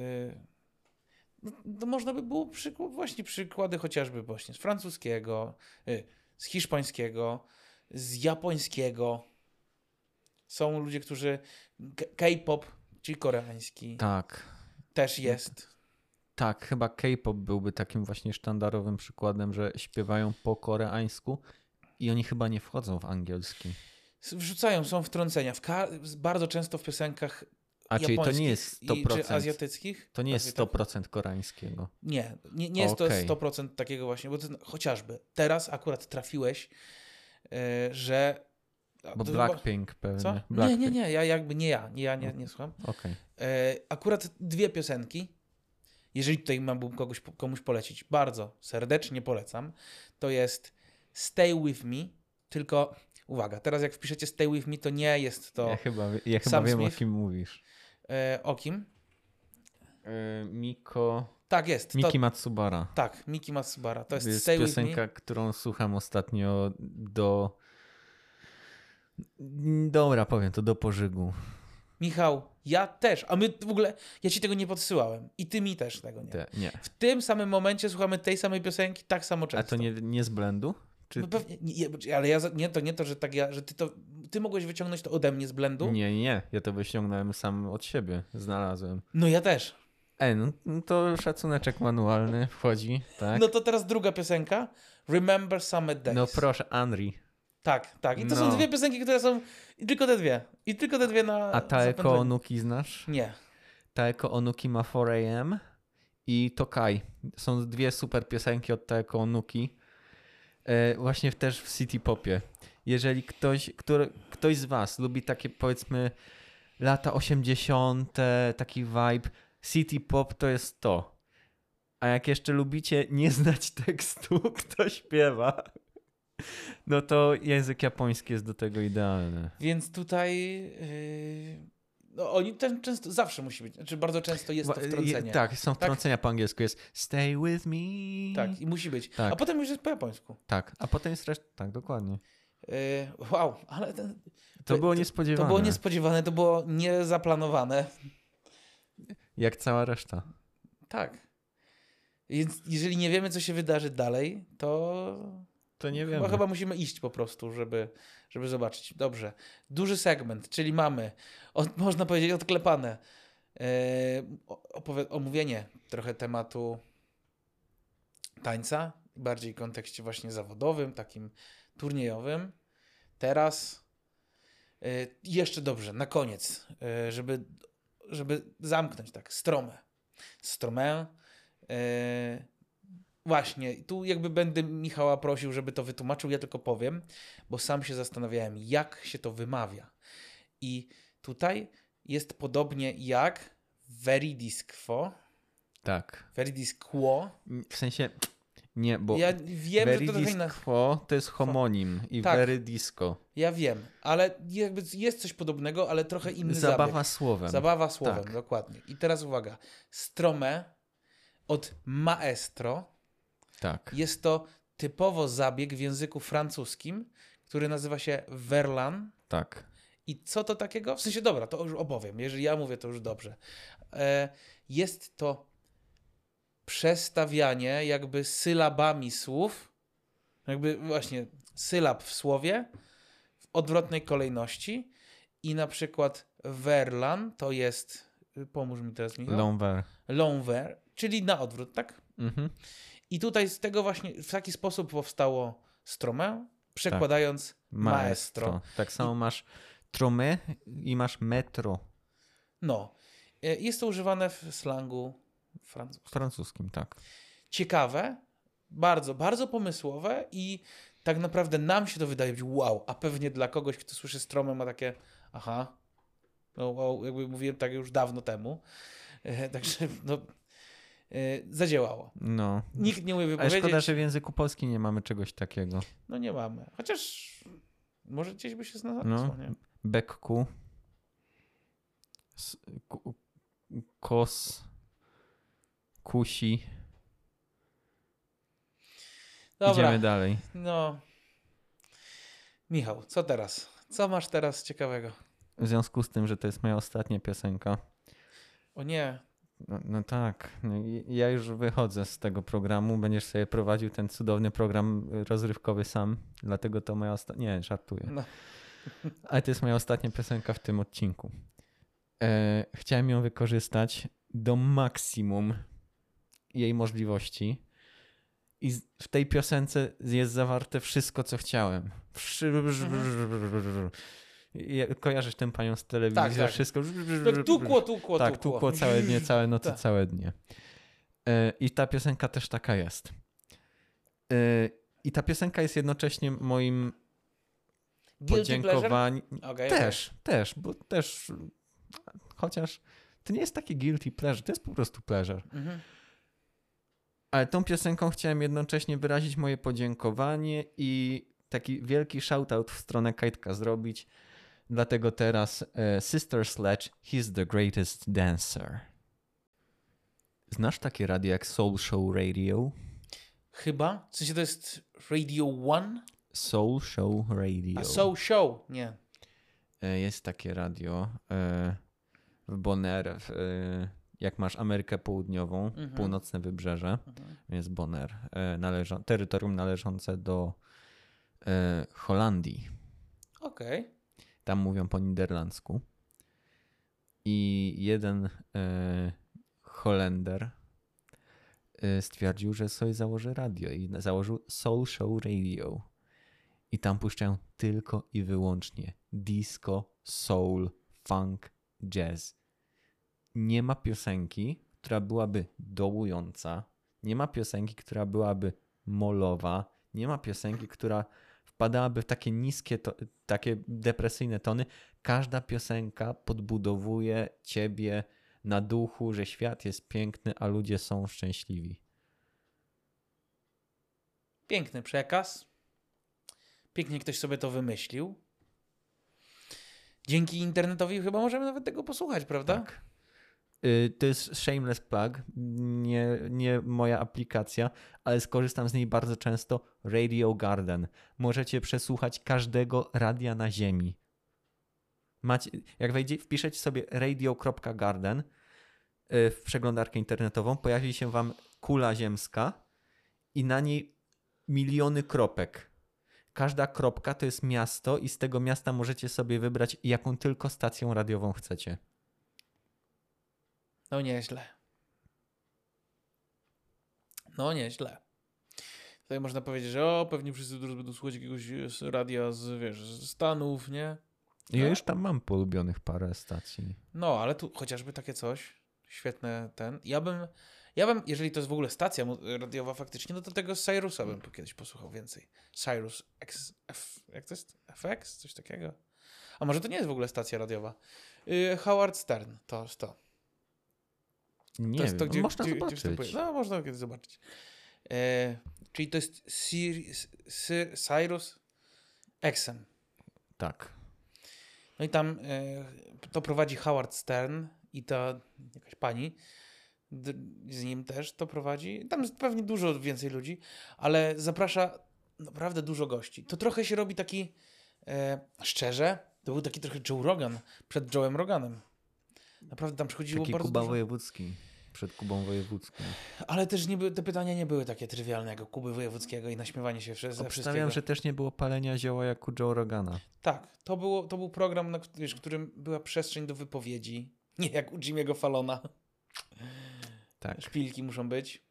no, można by było przykład, właśnie przykłady chociażby właśnie z francuskiego, yy, z hiszpańskiego, z japońskiego. Są ludzie, którzy K-pop, czyli koreański, Tak. też jest. Tak, chyba K-pop byłby takim właśnie sztandarowym przykładem, że śpiewają po koreańsku i oni chyba nie wchodzą w angielski. Wrzucają, są wtrącenia. W bardzo często w piosenkach A czyli to nie jest i- 100%. czy azjatyckich. To nie jest Nazwijmy tak. 100% koreańskiego. Nie, nie, nie jest Okej. to 100% takiego właśnie, bo to, chociażby teraz akurat trafiłeś, e, że... a Bo to Blackpink pewnie. Co? Nie, Blackpink. nie, nie, ja jakby nie ja, nie ja nie, nie słucham. Okej. E, akurat dwie piosenki, jeżeli tutaj mam kogoś, komuś polecić, bardzo serdecznie polecam, to jest Stay With Me, tylko uwaga, teraz jak wpiszecie Stay With Me, to nie jest to Ja chyba, ja chyba Sam wiem, Smith. o kim mówisz. e, o kim? E, Miko... Tak, jest. To, Miki Matsubara. tak, Miki Matsubara. To jest, To jest piosenka, którą słucham ostatnio do... Dobra, powiem to do pożygu. Michał, ja też, a my w ogóle, ja ci tego nie podsyłałem i ty mi też tego nie. Te, nie. W tym samym momencie słuchamy tej samej piosenki tak samo A często. to nie, nie z blendu? Czy... No pewnie, nie, ale ja, nie, to nie to, że tak ja, że ty to, ty mogłeś wyciągnąć to ode mnie z blendu. Nie, nie, ja to wyciągnąłem sam od siebie, znalazłem. No ja też. Ej, no, to szacuneczek manualny wchodzi, tak? No to teraz druga piosenka. Remember Summer Days. No proszę, Anri. Tak, tak. I to są No. dwie piosenki, które są. I tylko te dwie. I tylko te dwie na. A Taeko. Onuki znasz? Nie. Taeko Onuki ma 4am i Tokai. Są dwie super piosenki od Taeko Onuki. E, właśnie też w City Popie. Jeżeli ktoś, który, ktoś z was lubi takie powiedzmy lata 80., taki vibe, City Pop to jest to. A jak jeszcze lubicie nie znać tekstu, kto śpiewa, no to język japoński jest do tego idealny. Więc tutaj. Yy... No, oni ten często, zawsze musi być. Znaczy, bardzo często jest to wtrącenie. Tak, są wtrącenia po angielsku. Jest stay with me. Tak, i musi być. Tak. A potem już jest po japońsku. Tak, a potem jest reszta. Tak, dokładnie. Yy, wow, ale ten, To, To- było to niespodziewane. było niespodziewane, to było niezaplanowane. Jak cała reszta. Tak. Więc jeżeli nie wiemy, co się wydarzy dalej, to To nie chyba, wiemy. chyba musimy iść po prostu, żeby, żeby zobaczyć. Dobrze. Duży segment, czyli mamy, od, można powiedzieć, odklepane opowie- omówienie trochę tematu tańca, bardziej w kontekście właśnie zawodowym, takim turniejowym. Teraz e, jeszcze dobrze, na koniec, e, żeby, żeby zamknąć tak, stromę. Stromę. E, właśnie, tu jakby będę Michała prosił, żeby to wytłumaczył, ja tylko powiem, bo sam się zastanawiałem, jak się to wymawia. I tutaj jest podobnie jak Veridisquo, Tak. Veridisquo. W sensie, nie, bo Ja wiem, że to trochę inna... Veridisquo to jest homonim i Tak. Veridisco. Ja wiem, ale jakby jest coś podobnego, ale trochę inny Zabawa zabieg. słowem. Zabawa słowem, Tak. dokładnie. I teraz uwaga. Strome od maestro Tak. jest to typowo zabieg w języku francuskim, który nazywa się verlan. Tak. I co to takiego? W sensie, dobra, to już opowiem. Jeżeli ja mówię, to już dobrze. E, jest to przestawianie jakby sylabami słów, jakby właśnie sylab w słowie w odwrotnej kolejności. I na przykład verlan to jest, pomóż mi teraz Michał, L'envers. l'envers, czyli na odwrót, tak? Mhm. I tutaj z tego właśnie, w taki sposób powstało stromę, przekładając maestro. Tak samo masz tromy i masz metro. No, e, jest to używane w slangu francuskim. francuskim, tak. Ciekawe, bardzo, bardzo pomysłowe i tak naprawdę nam się to wydaje być wow, a pewnie dla kogoś, kto słyszy stromę ma takie aha, no wow, jakby mówiłem tak już dawno temu, e, także no, zadziałało. No. Nikt nie umie Ale wypowiedzieć, szkoda, że w języku polskim nie mamy czegoś takiego. no nie mamy, chociaż może gdzieś by się znalazło, No. nie? Bekku. Kos. Kusi. Dobra, Idziemy dalej. no. Michał, co teraz? Co masz teraz ciekawego? W związku z tym, że to jest moja ostatnia piosenka. O nie, No, no tak, no ja już wychodzę z tego programu. Będziesz sobie prowadził ten cudowny program rozrywkowy sam. Dlatego to moja ostatnia. Nie, żartuję. No. Ale to jest moja ostatnia piosenka w tym odcinku. E, chciałem ją wykorzystać do maksimum jej możliwości. I w tej piosence jest zawarte wszystko, co chciałem. Wszy- Mhm. Je- Kojarzysz tę panią z telewizji, Tak, tak. wszystko... Tak tukło, tukło, Tak, tukło. tukło całe dnie, całe noce, Tak. całe dnie. E, I ta piosenka też taka jest. E, I ta piosenka jest jednocześnie moim podziękowaniem. Okej, Też, też, bo też chociaż to nie jest taki guilty pleasure, to jest po prostu pleasure. Mhm. Ale tą piosenką chciałem jednocześnie wyrazić moje podziękowanie i taki wielki shoutout w stronę Kajtka zrobić. Dlatego teraz e, Sister Sledge, he's the greatest dancer. Znasz takie radio jak Soul Show Radio? Chyba? W sensie to jest Radio One? Soul Show Radio. A Soul Show? Nie. E, Jest takie radio e, w Bonaire. Jak masz Amerykę Południową, Mhm. północne wybrzeże, Mhm. jest Bonaire, należą, terytorium należące do Holandii. Okej. Tam mówią po niderlandzku. I jeden e, Holender e, stwierdził, że sobie założy radio i założył Soul Show Radio. I tam puszczają tylko i wyłącznie disco, soul, funk, jazz. Nie ma piosenki, która byłaby dołująca. Nie ma piosenki, która byłaby molowa. Nie ma piosenki, która wpadałaby w takie niskie, to, takie depresyjne tony. Każda piosenka podbudowuje ciebie na duchu, że świat jest piękny, a ludzie są szczęśliwi. Piękny przekaz. Pięknie ktoś sobie to wymyślił. Dzięki internetowi chyba możemy nawet tego posłuchać, prawda? Tak. Y, To jest shameless plug, nie, nie moja aplikacja, ale skorzystam z niej bardzo często. Radio Garden. Możecie przesłuchać każdego radia na ziemi. Macie, jak wejdzie, wpiszecie sobie radio.garden y, w przeglądarkę internetową, pojawi się wam kula ziemska i na niej miliony kropek. Każda kropka to jest miasto i z tego miasta możecie sobie wybrać jaką tylko stacją radiową chcecie. No nieźle. No nieźle. Tutaj można powiedzieć, że o, pewnie wszyscy teraz będą słuchać jakiegoś e, radia z, wiesz, z Stanów, nie? Ja No. już tam mam polubionych parę stacji. No, ale tu chociażby takie coś, świetne ten. Ja bym, ja bym, jeżeli to jest w ogóle stacja radiowa faktycznie, no to tego Cyrusa bym kiedyś posłuchał więcej. Cyrus X, F, jak to jest? FX? Coś takiego? A może to nie jest w ogóle stacja radiowa? Yy, Howard Stern, to jest to. Nie to jest to, gdzie, można gdzie, Gdzie zobaczyć. wstępuje. no, można kiedyś zobaczyć. E, czyli to jest Siri, Sy, Cyrus XM. Tak. No i tam e, to prowadzi Howard Stern i ta jakaś pani z nim też to prowadzi. Tam jest pewnie dużo więcej ludzi, ale zaprasza naprawdę dużo gości. To trochę się robi taki e, szczerze, to był taki trochę Joe Rogan przed Joe'em Roganem. Naprawdę tam przychodziło Taki bardzo Kuba dużo. Wojewódzki. Przed Kubą Wojewódzkim. Ale też nie by, te pytania nie były takie trywialne jak Kuby Wojewódzkiego i naśmiewanie się przez, ze Obstawiam, wszystkiego. że też nie było palenia zioła jak u Joe Rogana. Tak, to, było, to był program, na, wiesz, w którym była przestrzeń do wypowiedzi. Nie jak u Jimmy'ego Fallona. Tak. Szpilki muszą być.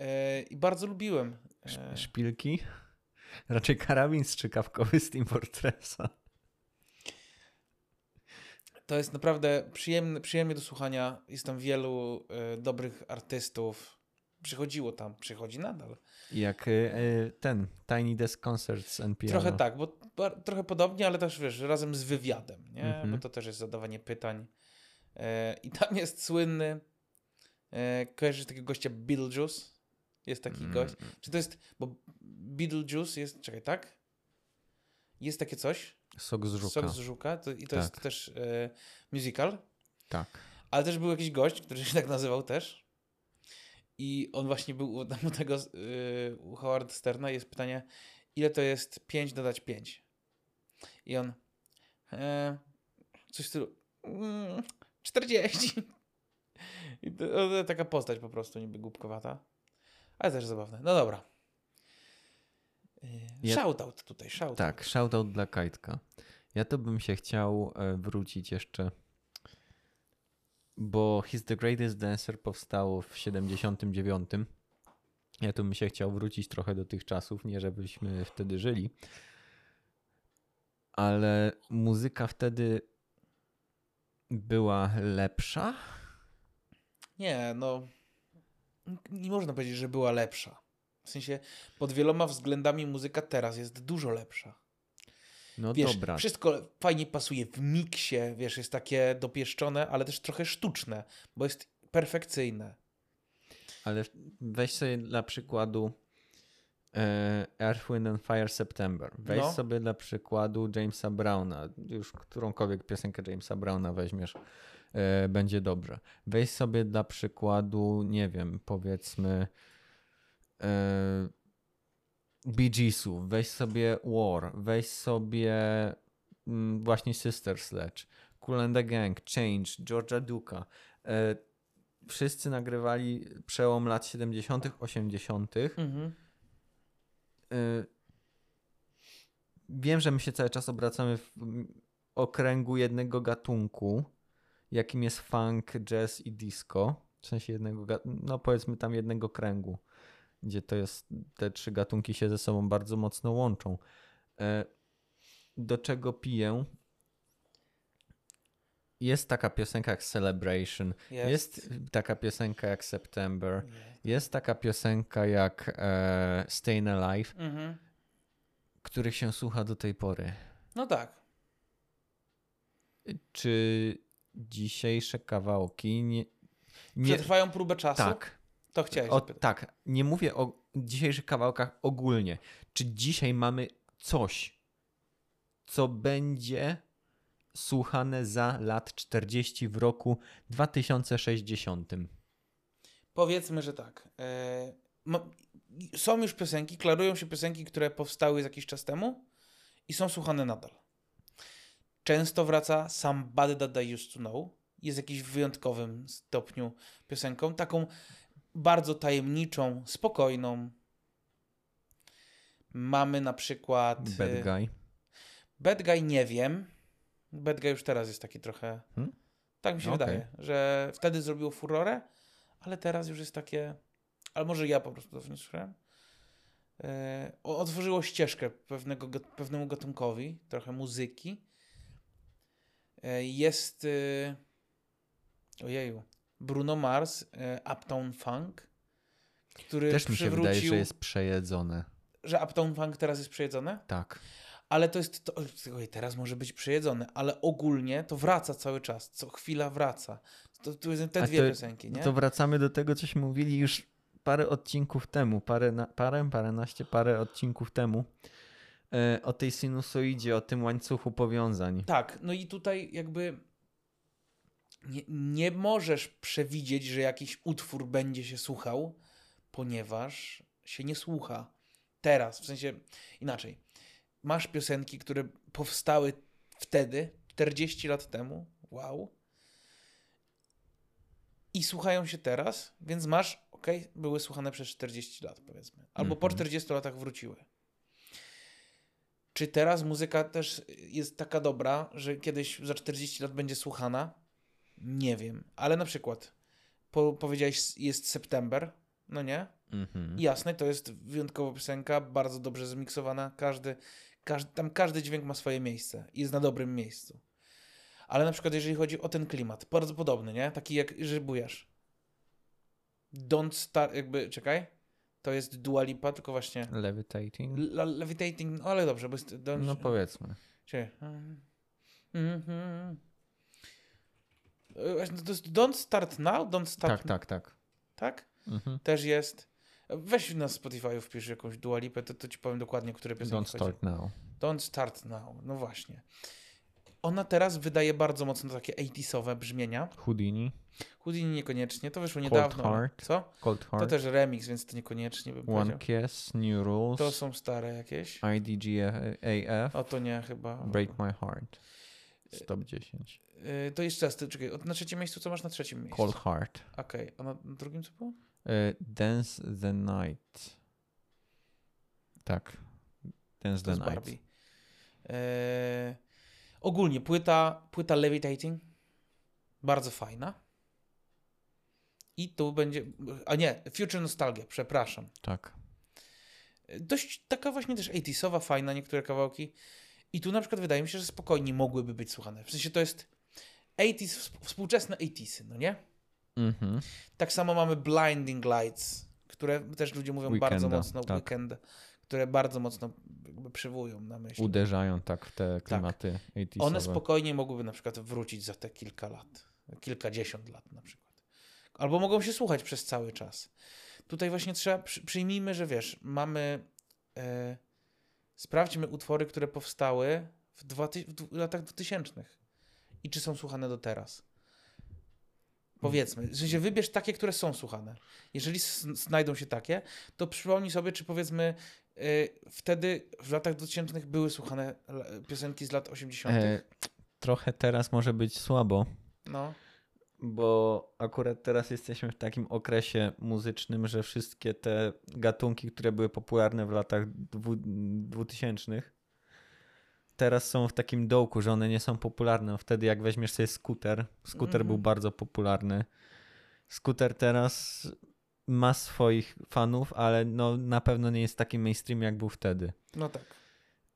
E, I bardzo lubiłem. E, Sz- Szpilki? Raczej karabin strzykawkowy z Team Fortressa. To jest naprawdę przyjemne, przyjemnie do słuchania. Jest tam wielu e, dobrych artystów. Przychodziło tam, przychodzi nadal. Jak y, y, ten Tiny Desk Concerts NPR. Trochę tak, bo bar- trochę podobnie, ale też wiesz, razem z wywiadem, nie? Mhm. Bo to też jest zadawanie pytań. E, I tam jest słynny. Kojarzysz takiego gościa Beetlejuice? Jest taki Mm. gość. Czy to jest. Bo Beetlejuice jest. Czekaj, tak? Jest takie coś. Sok z żuka. Sok z żuka. To, I to Tak. jest też e, musical. Tak. Ale też był jakiś gość, który się tak nazywał też. I on właśnie był u, tego, yy, u Howard Sterna jest pytanie, ile to jest 5 dodać 5? I on, e, coś w stylu, mm, 40. I to, to, taka postać po prostu niby głupkowata. Ale też zabawne. No dobra. Yy, Ja- Shoutout tutaj, shoutout. Tak, shoutout dla Kajtka. Ja to bym się chciał e, wrócić jeszcze, bo He's the Greatest Dancer powstało w 79. Ja to bym się chciał wrócić trochę do tych czasów, nie żebyśmy wtedy żyli. ale muzyka wtedy była lepsza? Nie, no. Nie można powiedzieć, że była lepsza. W sensie, pod wieloma względami muzyka teraz jest dużo lepsza. No Wiesz, dobra. wszystko fajnie pasuje w miksie, wiesz, jest takie dopieszczone, ale też trochę sztuczne, bo jest perfekcyjne. Ale weź sobie dla przykładu e, Earth, Wind and Fire September. Weź No. sobie dla przykładu Jamesa Browna. Już którąkolwiek piosenkę Jamesa Browna weźmiesz, e, będzie dobrze. Weź sobie dla przykładu, nie wiem, powiedzmy e, Bee Geesów. Weź sobie War. Weź sobie mm, właśnie Sister Sledge. Cool and the Gang, Change, Georgia Duka. E, wszyscy nagrywali przełom lat 70., 80. Mhm. Y, Wiem, że my się cały czas obracamy w okręgu jednego gatunku, jakim jest funk, jazz i disco. W sensie jednego, no powiedzmy tam jednego kręgu, gdzie to jest, te trzy gatunki się ze sobą bardzo mocno łączą. E, Do czego piję? Jest taka piosenka jak Celebration, Jest. jest taka piosenka jak September, Jest. jest taka piosenka jak e, Stayin' Alive, Mhm. których się słucha do tej pory. No tak. Czy dzisiejsze kawałki nie. nie Przetrwają próbę czasu? tak. To chciałeś O, tak. Nie mówię o dzisiejszych kawałkach ogólnie. Czy dzisiaj mamy coś, co będzie słuchane za lat 40 w roku 2060? Powiedzmy, że tak. E, są już piosenki, klarują się piosenki, które powstały z jakiś czas temu i są słuchane nadal. Często wraca Somebody That I Used To Know. Jest w jakimś wyjątkowym stopniu piosenką. Taką bardzo tajemniczą, spokojną. Mamy na przykład... Bad e, Guy. Bad Guy nie wiem. Bad Guy już teraz jest taki trochę. Hmm? Tak mi się Okej. wydaje, że wtedy zrobiło furorę, ale teraz już jest takie. Ale może ja po prostu to słyszałem. O- otworzyło ścieżkę pewnego, pewnemu gatunkowi, trochę muzyki. E, jest. E, ojeju. Bruno Mars, e, Uptown Funk, który Też mi się przywrócił, wydaje, że jest przejedzone. że Uptown Funk teraz jest przejedzone. Tak. Ale to jest. To, oj, teraz może być przejedzone, ale ogólnie to wraca cały czas. Co chwila wraca. To, to są te A dwie to- piosenki, nie? To wracamy do tego, cośmy mówili już parę odcinków temu, parę, na, parę, paręnaście, parę odcinków temu e, o tej sinusoidzie, o tym łańcuchu powiązań. Tak, no i tutaj jakby nie, nie możesz przewidzieć, że jakiś utwór będzie się słuchał, ponieważ się nie słucha. Teraz, w sensie inaczej. Masz piosenki, które powstały wtedy, 40 lat temu, wow, i słuchają się teraz, więc masz, ok, były słuchane przez 40 lat, powiedzmy. Albo po Mhm. 40 latach wróciły. Czy teraz muzyka też jest taka dobra, że kiedyś za 40 lat będzie słuchana? Nie wiem, ale na przykład po, powiedziałeś jest September, no nie? Mhm. Jasne, to jest wyjątkowa piosenka, bardzo dobrze zmiksowana, każdy, każdy, tam każdy dźwięk ma swoje miejsce i jest na dobrym miejscu. Ale na przykład jeżeli chodzi o ten klimat, bardzo podobny, nie? Taki jak że bujasz. Don't start, jakby, czekaj, to jest Dua Lipa, tylko właśnie Levitating? Le- Levitating, no ale dobrze, bo jest... Don't, No powiedzmy. Czekaj. Mhm. Jest Don't Start Now? Don't Start... Tak, tak, tak. Tak? Mhm. Też jest. Weź na Spotify wpisz jakąś Dua Lipę, to, to ci powiem dokładnie, które piosenki Don't start now. Don't Start Now. No właśnie. Ona teraz wydaje bardzo mocno takie 80sowe brzmienia. Houdini, Houdini niekoniecznie, to wyszło Cold niedawno. Heart. Co? Cold To Heart, też remix, więc to niekoniecznie bym One powiedział. Kiss, New Rules, To są stare jakieś. IDGAF, O to nie chyba. Break My Heart. Stop 10. Y, To jeszcze raz, ty, czekaj, na trzecim miejscu co masz na trzecim miejscu? Cold Heart. Okej, a na, na drugim co było? E, Dance the Night. Tak. Dance To the Night. Barbie. Ogólnie płyta, płyta Levitating, bardzo fajna. I tu będzie, a nie, Future Nostalgia, przepraszam. Tak. Dość taka właśnie też 80sowa, fajna, niektóre kawałki. I tu na przykład wydaje mi się, że spokojnie mogłyby być słuchane. W sensie to jest 80s, współczesne 80s, no nie? Mhm. Tak samo mamy Blinding Lights, które też ludzie mówią bardzo Weekenda, mocno, tak. weekend, które bardzo mocno przywołują na myśl. Uderzają tak w te klimaty 80sowe. One spokojnie mogłyby na przykład wrócić za te kilka lat, kilkadziesiąt lat na przykład. Albo mogą się słuchać przez cały czas. Tutaj właśnie trzeba, przy, przyjmijmy, że wiesz, mamy, e, sprawdźmy utwory, które powstały w, dwa, w latach 2000 i czy są słuchane do teraz. Powiedzmy, w sensie wybierz takie, które są słuchane. Jeżeli znajdą się takie, to przypomnij sobie, czy powiedzmy y, wtedy w latach 2000 były słuchane piosenki z lat 80. E, trochę teraz może być słabo, No, bo akurat teraz jesteśmy w takim okresie muzycznym, że wszystkie te gatunki, które były popularne w latach dwu, 2000 teraz są w takim dołku, że one nie są popularne. Wtedy jak weźmiesz sobie skuter, skuter Mhm. był bardzo popularny. Skuter teraz ma swoich fanów, ale no, na pewno nie jest taki mainstream jak był wtedy. no tak.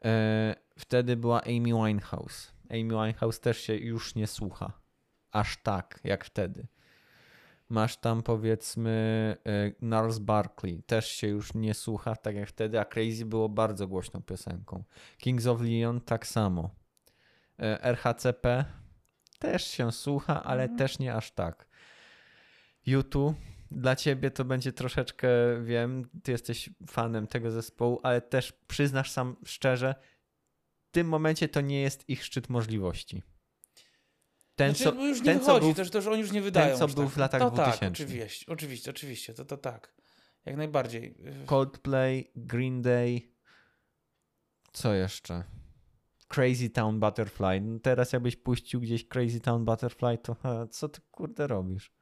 E, wtedy była Amy Winehouse. Amy Winehouse też się już nie słucha. Aż tak, jak wtedy. Masz tam powiedzmy e, Gnarls Barkley. Też się już nie słucha, tak jak wtedy, a Crazy było bardzo głośną piosenką. Kings of Leon tak samo. E, RHCP też się słucha, ale Mhm. też nie aż tak. YouTube dla ciebie to będzie troszeczkę, wiem, ty jesteś fanem tego zespołu, ale też przyznasz sam szczerze, w tym momencie to nie jest ich szczyt możliwości. Ten, znaczy, co, bo już nie ten, co wychodzi, był, to, to, oni już nie wydają. co aż był tak. w latach to 2000. Tak, oczywiście, oczywiście, oczywiście, to, to tak. Jak najbardziej. Coldplay, Green Day, co jeszcze? Crazy Town Butterfly. No Teraz jakbyś puścił gdzieś Crazy Town Butterfly, to ha, co ty kurde robisz?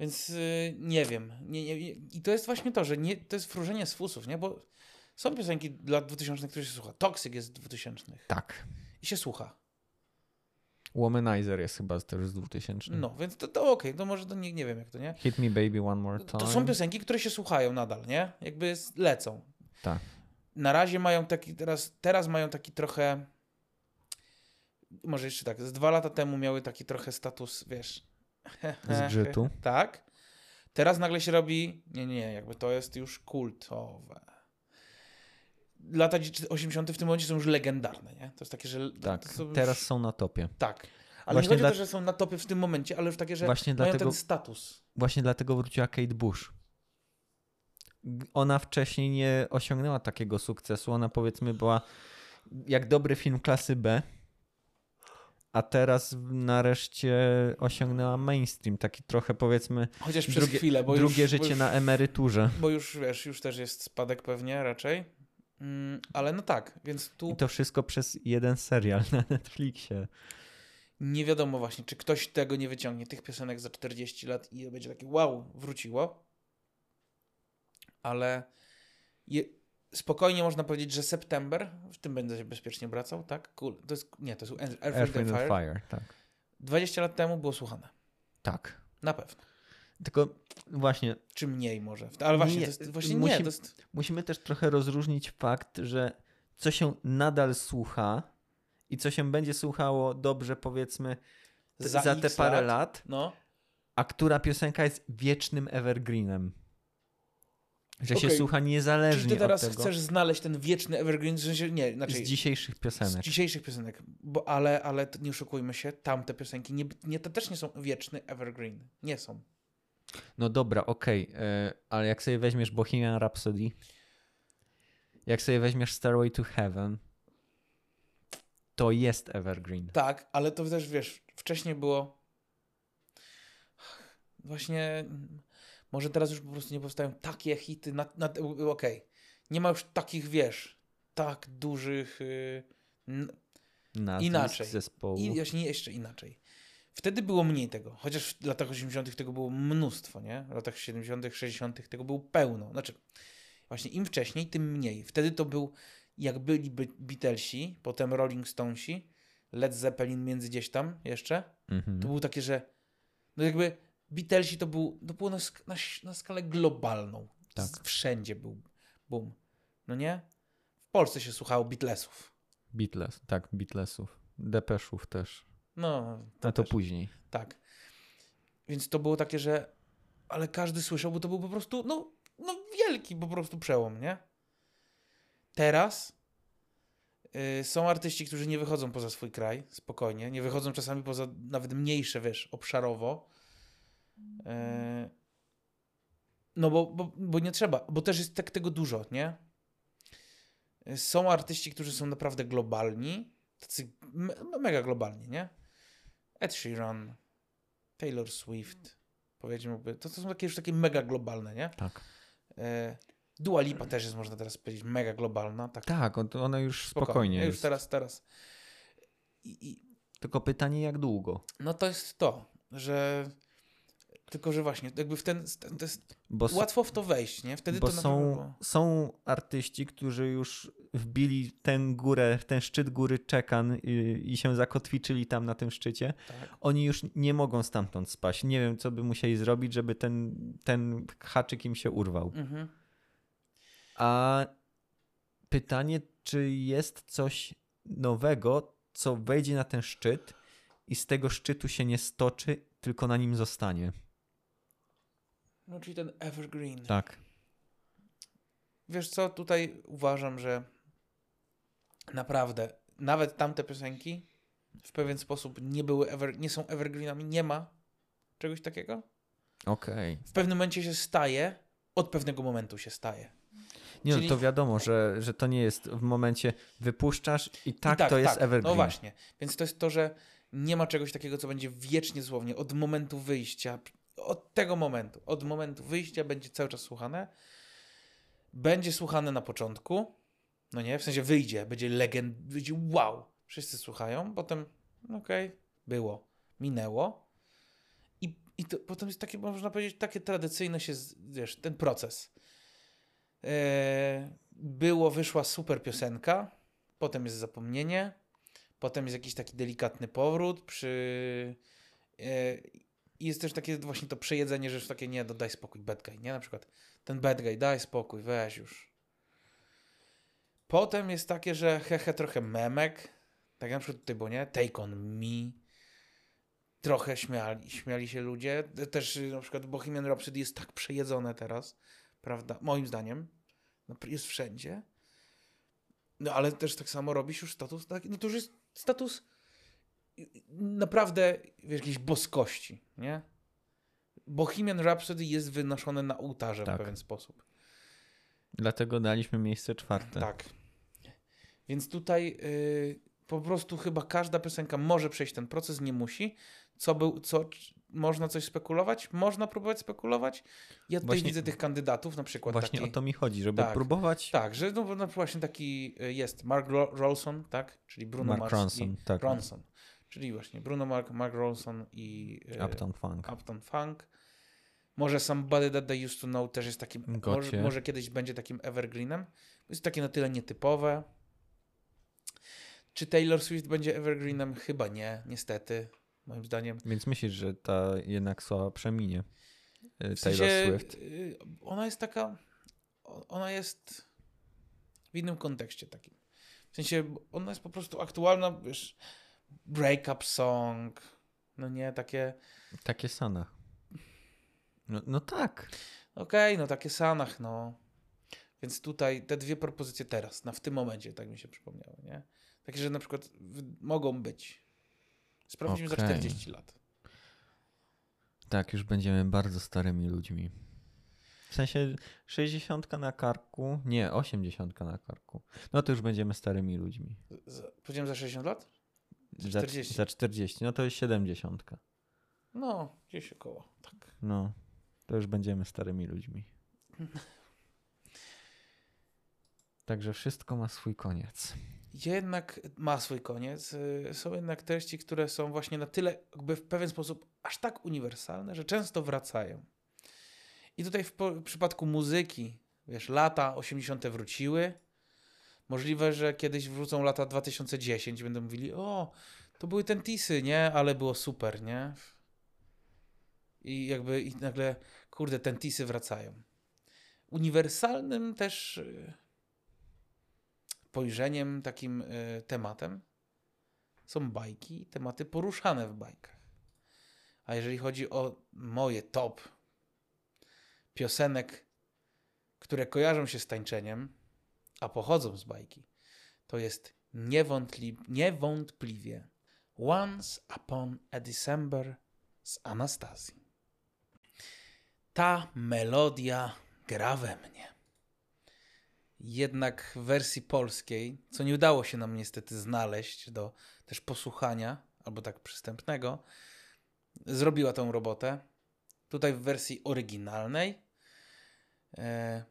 Więc y, nie wiem. Nie, nie, I to jest właśnie to, że nie, to jest wróżenie z fusów, nie? Bo są piosenki lat 2000, które się słucha. Toxic jest z 2000 Tak. i się słucha. Womanizer jest chyba też z 2000. No, więc to, to okej, to może to nie, nie wiem jak to, nie? Hit Me Baby One More Time. To są piosenki, które się słuchają nadal, nie? Jakby lecą. Tak. Na razie mają taki, teraz, teraz mają taki trochę, może jeszcze tak, z dwa lata temu miały taki trochę status, wiesz... Zgrzytu. tak. Teraz nagle się robi, nie, nie, jakby to jest już kultowe. Lata 80 w tym momencie są już legendarne, nie? To jest takie, że... Tak, są już- teraz są na topie. Tak. Ale Właśnie nie chodzi o to, że są na topie w tym momencie, ale już takie, że Właśnie mają dlatego, ten status. właśnie dlatego wróciła Kate Bush. Ona wcześniej nie osiągnęła takiego sukcesu. Ona powiedzmy była jak dobry film klasy B, a teraz nareszcie osiągnęła mainstream. Taki trochę powiedzmy Chociaż przez drugie- chwilę, bo drugie już, życie bo już, na emeryturze. Bo już, wiesz, już też jest spadek pewnie raczej. Mm, ale no tak, więc tu I to wszystko przez jeden serial na Netflixie. nie wiadomo właśnie, czy ktoś tego nie wyciągnie, tych piosenek za 40 lat i będzie takie wow, wróciło. Ale je, spokojnie można powiedzieć, że september, w tym będę się bezpiecznie wracał, tak? Cool. To jest, nie, to jest Earth, Earth, Wind and Fire. Fire, tak. 20 lat temu było słuchane. Tak. Na pewno. Tylko właśnie Czy mniej może. Ale właśnie, Nie, to jest, właśnie musi- nie, jest... musimy też trochę rozróżnić fakt, że co się nadal słucha i co się będzie słuchało dobrze, powiedzmy, Za za, te parę lat. lat, No, a która piosenka jest wiecznym evergreenem. Że się Okej. słucha Czyli niezależnie ty teraz od tego chcesz znaleźć ten wieczny evergreen, w sensie, nie, znaczy z dzisiejszych z piosenek. dzisiejszych piosenek, bo, ale, ale nie oszukujmy się, tamte piosenki, nie, nie, to też nie są wieczny evergreen, nie są. No dobra, okej, e, ale jak sobie weźmiesz Bohemian Rhapsody, jak sobie weźmiesz Stairway to Heaven, to jest evergreen. Tak, ale to też, wiesz, wcześniej było właśnie, może teraz już po prostu nie powstają takie hity, na, na, okej, nie ma już takich, wiesz, tak dużych, y, Nazwisk Inaczej. zespołu. I jeszcze inaczej. Wtedy było mniej tego, chociaż w latach 80. tego było mnóstwo, nie? W latach 70., 60. tego było pełno. Znaczy, właśnie im wcześniej, tym mniej. Wtedy to był, jak byli Be- Beatlesi, potem Rolling Stonesi, Led Zeppelin między gdzieś tam jeszcze, Mhm. to było takie, że no jakby Beatlesi to, był, to było na, sk- na, na skalę globalną. Tak. Wszędzie był boom. No nie? Polsce się słuchało Beatlesów. Beatles, tak, Beatlesów. Depeszów też. No, A to też. później. Tak. Więc to było takie, że ale każdy słyszał, bo to był po prostu, no, no wielki po prostu przełom, nie? Teraz y, są artyści, którzy nie wychodzą poza swój kraj, spokojnie, nie wychodzą czasami poza nawet mniejsze, wiesz, obszarowo. Y, no bo, bo, bo nie trzeba, bo też jest tak tego dużo, nie? Y, Są artyści, którzy są naprawdę globalni, tacy me, mega globalni, nie? Ed Sheeran, Taylor Swift, powiedzmy, to, to są takie już takie mega globalne, nie? Tak. E, Dua Lipa też jest, można teraz powiedzieć, mega globalna. Tak, Tak, on- ona już spokojnie Już jest. teraz, teraz. I, I, Tylko pytanie, jak długo? no to jest to, że tylko, że właśnie, jakby w ten, ten to jest Bo, łatwo w to wejść, nie? Wtedy bo to są, są artyści, którzy już wbili tę górę, ten szczyt góry Czekan i, i się zakotwiczyli tam na tym szczycie. Tak. Oni już nie mogą stamtąd spaść. Nie wiem, co by musieli zrobić, żeby ten, ten haczyk im się urwał. Mhm. A pytanie, czy jest coś nowego, co wejdzie na ten szczyt i z tego szczytu się nie stoczy, tylko na nim zostanie. No czyli ten evergreen. Tak. Wiesz co, tutaj uważam, że naprawdę nawet tamte piosenki w pewien sposób nie były ever, nie są evergreenami, nie ma czegoś takiego. Okej. W pewnym momencie się staje, od pewnego momentu się staje. Nie Czyli- no, to wiadomo, że, że to nie jest w momencie wypuszczasz i tak, I to jest evergreen. No właśnie. Więc to jest to, że nie ma czegoś takiego, co będzie wiecznie słownie od momentu wyjścia, od tego momentu, od momentu wyjścia będzie cały czas słuchane. Będzie słuchane na początku, no nie, w sensie wyjdzie, będzie legend, będzie wow, wszyscy słuchają, potem okej, było, minęło i, i to potem jest takie, można powiedzieć, takie tradycyjne się, wiesz, ten proces. Eee, było, wyszła super piosenka, potem jest zapomnienie, potem jest jakiś taki delikatny powrót przy... e, I jest też takie właśnie to przejedzenie, że takie nie, no daj spokój, bad guy, nie? Na przykład ten bad guy, daj spokój, weź już. Potem jest takie, że hehe, trochę memek, tak na przykład tutaj było, nie? Take on me. Trochę śmiali, śmiali się ludzie. Też y, na przykład Bohemian Rhapsody jest tak przejedzone teraz, prawda? Moim zdaniem. No, jest wszędzie. No ale też tak samo robisz już status taki, no to już jest status naprawdę wiesz, jakiejś boskości, nie? Bohemian Rhapsody jest wynoszone na ołtarze Tak. w pewien sposób. Dlatego daliśmy miejsce czwarte. Tak. Więc tutaj y, po prostu chyba każda piosenka może przejść ten proces, nie musi. Co był, co, można coś spekulować? Można próbować spekulować. Ja tutaj Właśnie- widzę tych kandydatów, na przykład Właśnie taki... o to mi chodzi, żeby Tak. próbować. Tak, że no, no właśnie taki y, jest Mark Ro- Rolson, tak? Czyli Bruno Mark Mars Ronson, i tak. Ronson. Czyli właśnie Bruno Mark, Mark Rolson i y, Uptown Funk. Uptown Funk. Może Somebody That They Used To Know też jest takim, może, może kiedyś będzie takim evergreenem. Jest takie na tyle nietypowe. Czy Taylor Swift będzie evergreenem? Chyba nie, niestety, moim zdaniem. Więc myślisz, że ta jednak słaba przeminie y, W Taylor sensie, Swift? y, ona jest taka, ona jest w innym kontekście takim. W sensie, ona jest po prostu aktualna, wiesz, breakup song, no nie, takie, Takie sana. No, no tak. okej, no takie sanach, no. Więc tutaj te dwie propozycje teraz, na w tym momencie, tak mi się przypomniały, nie? Takie, że na przykład mogą być. Sprawdzimy za Okej. 40 lat. Tak, już będziemy bardzo starymi ludźmi. W sensie 60 na karku, nie, 80 na karku. No to już będziemy starymi ludźmi. Z- Powiedziałem za 60 lat? Za 40. Za 40, no to jest 70. No, gdzieś około, tak. No, to już będziemy starymi ludźmi. Także wszystko ma swój koniec. jednak ma swój koniec. Y, Są jednak treści, które są właśnie na tyle, jakby w pewien sposób aż tak uniwersalne, że często wracają. I tutaj w, w przypadku muzyki, wiesz, lata 80. wróciły. Możliwe, że kiedyś wrócą lata 2010 i będą mówili, o, to były ten tisy, nie? Ale było super, nie? I jakby i nagle, kurde, ten tisy wracają. Uniwersalnym też y, spojrzeniem, takim y, tematem są bajki, tematy poruszane w bajkach. A jeżeli chodzi o moje top piosenek, które kojarzą się z tańczeniem, a pochodzą z bajki, to jest niewątpli niewątpliwie Once Upon a December z Anastazji. Ta melodia gra we mnie. Jednak w wersji polskiej, co nie udało się nam niestety znaleźć do też posłuchania, albo tak przystępnego, zrobiła tą robotę. Tutaj w wersji oryginalnej e,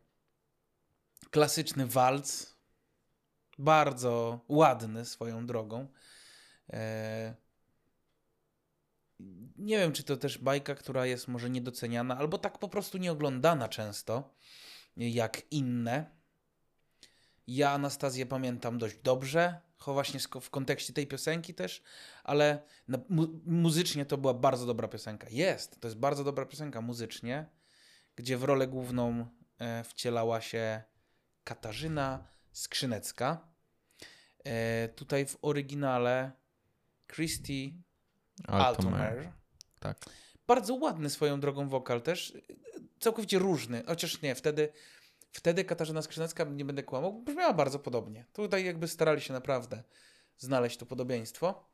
klasyczny walc, bardzo ładny swoją drogą. E, nie wiem, czy to też bajka, która jest może niedoceniana, albo tak po prostu nieoglądana często, jak inne. Ja Anastazję pamiętam dość dobrze, właśnie w kontekście tej piosenki też, ale mu muzycznie to była bardzo dobra piosenka. Jest, to jest bardzo dobra piosenka muzycznie, gdzie w rolę główną e, wcielała się Katarzyna Skrzynecka. E, tutaj w oryginale Christy Altomer. Tak. Bardzo ładny swoją drogą wokal też, całkowicie różny, chociaż nie, wtedy Wtedy Katarzyna Skrzynecka, nie będę kłamał, brzmiała bardzo podobnie. Tutaj jakby starali się naprawdę znaleźć to podobieństwo.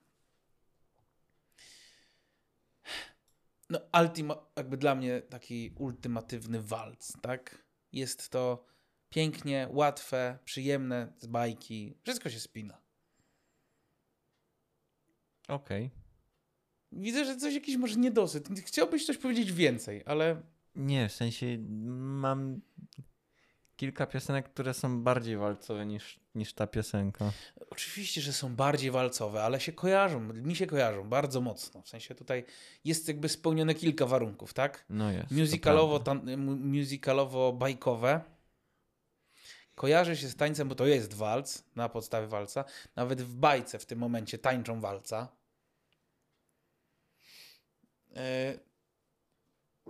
No, ultima, jakby dla mnie taki ultimatywny walc, tak? Jest to pięknie, łatwe, przyjemne, z bajki. Wszystko się spina. Okej. Okay. Widzę, że coś jakiś może niedosyt. Chciałbyś coś powiedzieć więcej, ale... Nie, w sensie mam kilka piosenek, które są bardziej walcowe niż, niż ta piosenka. Oczywiście, że są bardziej walcowe, ale się kojarzą, mi się kojarzą bardzo mocno. W sensie tutaj jest jakby spełnione kilka warunków, tak? No jest. Musicalowo, tan- musicalowo bajkowe. Kojarzy się z tańcem, bo to jest walc, na podstawie walca. Nawet w bajce w tym momencie tańczą walca. Yy,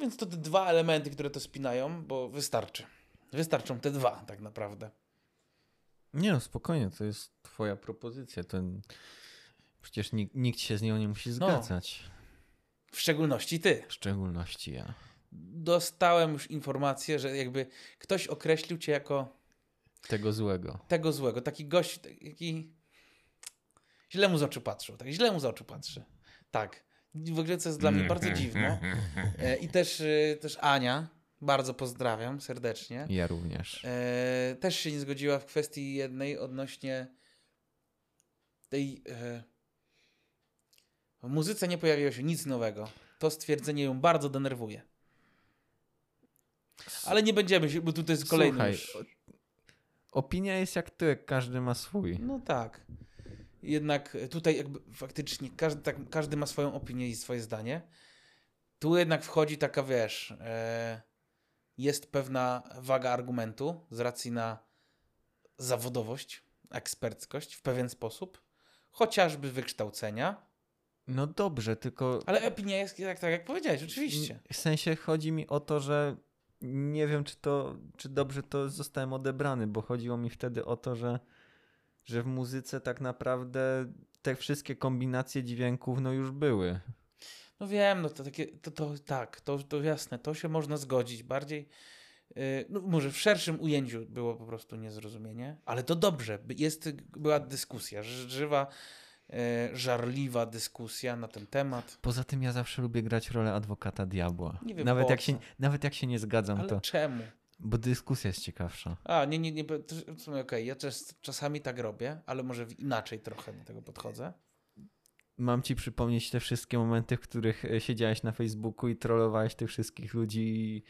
więc to te dwa elementy, które to spinają, bo wystarczy. Wystarczą te dwa, tak naprawdę. Nie no, spokojnie, to jest twoja propozycja. Przecież nikt, nikt się z nią nie musi no. zgadzać. No, w szczególności ty. W szczególności ja. Dostałem już informację, że jakby ktoś określił cię jako... Tego złego. Tego złego. Taki gość, taki... Źle mu z oczu patrzył. Tak źle mu z oczu patrzy. Tak. W ogóle co jest dla mnie bardzo dziwne. E, I też, e, też Ania, bardzo pozdrawiam serdecznie. Ja również. E, też się nie zgodziła w kwestii jednej odnośnie tej. E, w muzyce nie pojawiło się nic nowego. To stwierdzenie ją bardzo denerwuje. Ale nie będziemy się, bo tutaj jest kolejny. Słuchaj, już... opinia jest jak ty, każdy ma swój. No tak. Jednak tutaj jakby faktycznie każdy, tak, każdy ma swoją opinię i swoje zdanie. Tu jednak wchodzi taka, wiesz, e, jest pewna waga argumentu z racji na zawodowość, eksperckość w pewien sposób, chociażby wykształcenia. No dobrze, tylko. Ale opinia jest tak, tak jak powiedziałeś, oczywiście. W sensie chodzi mi o to, że nie wiem, czy to, czy dobrze to zostałem odebrany, bo chodziło mi wtedy o to, że, że w muzyce tak naprawdę te wszystkie kombinacje dźwięków no już były. No wiem, no to takie, to, to tak, to, to jasne, to się można zgodzić. Bardziej, yy, no może w szerszym ujęciu było po prostu niezrozumienie, ale to dobrze. Jest, była dyskusja, żywa, żarliwa dyskusja na ten temat. Poza tym ja zawsze lubię grać rolę adwokata diabła. Nie wiem, nawet, jak się, nawet jak się nie zgadzam, ale to... czemu? Bo dyskusja jest ciekawsza. A, nie, nie, nie, to, w sumie okej, okay. ja czas, czasami tak robię, ale może inaczej trochę do tego podchodzę mam ci przypomnieć te wszystkie momenty, w których e, siedziałeś na Facebooku i trollowałeś tych wszystkich ludzi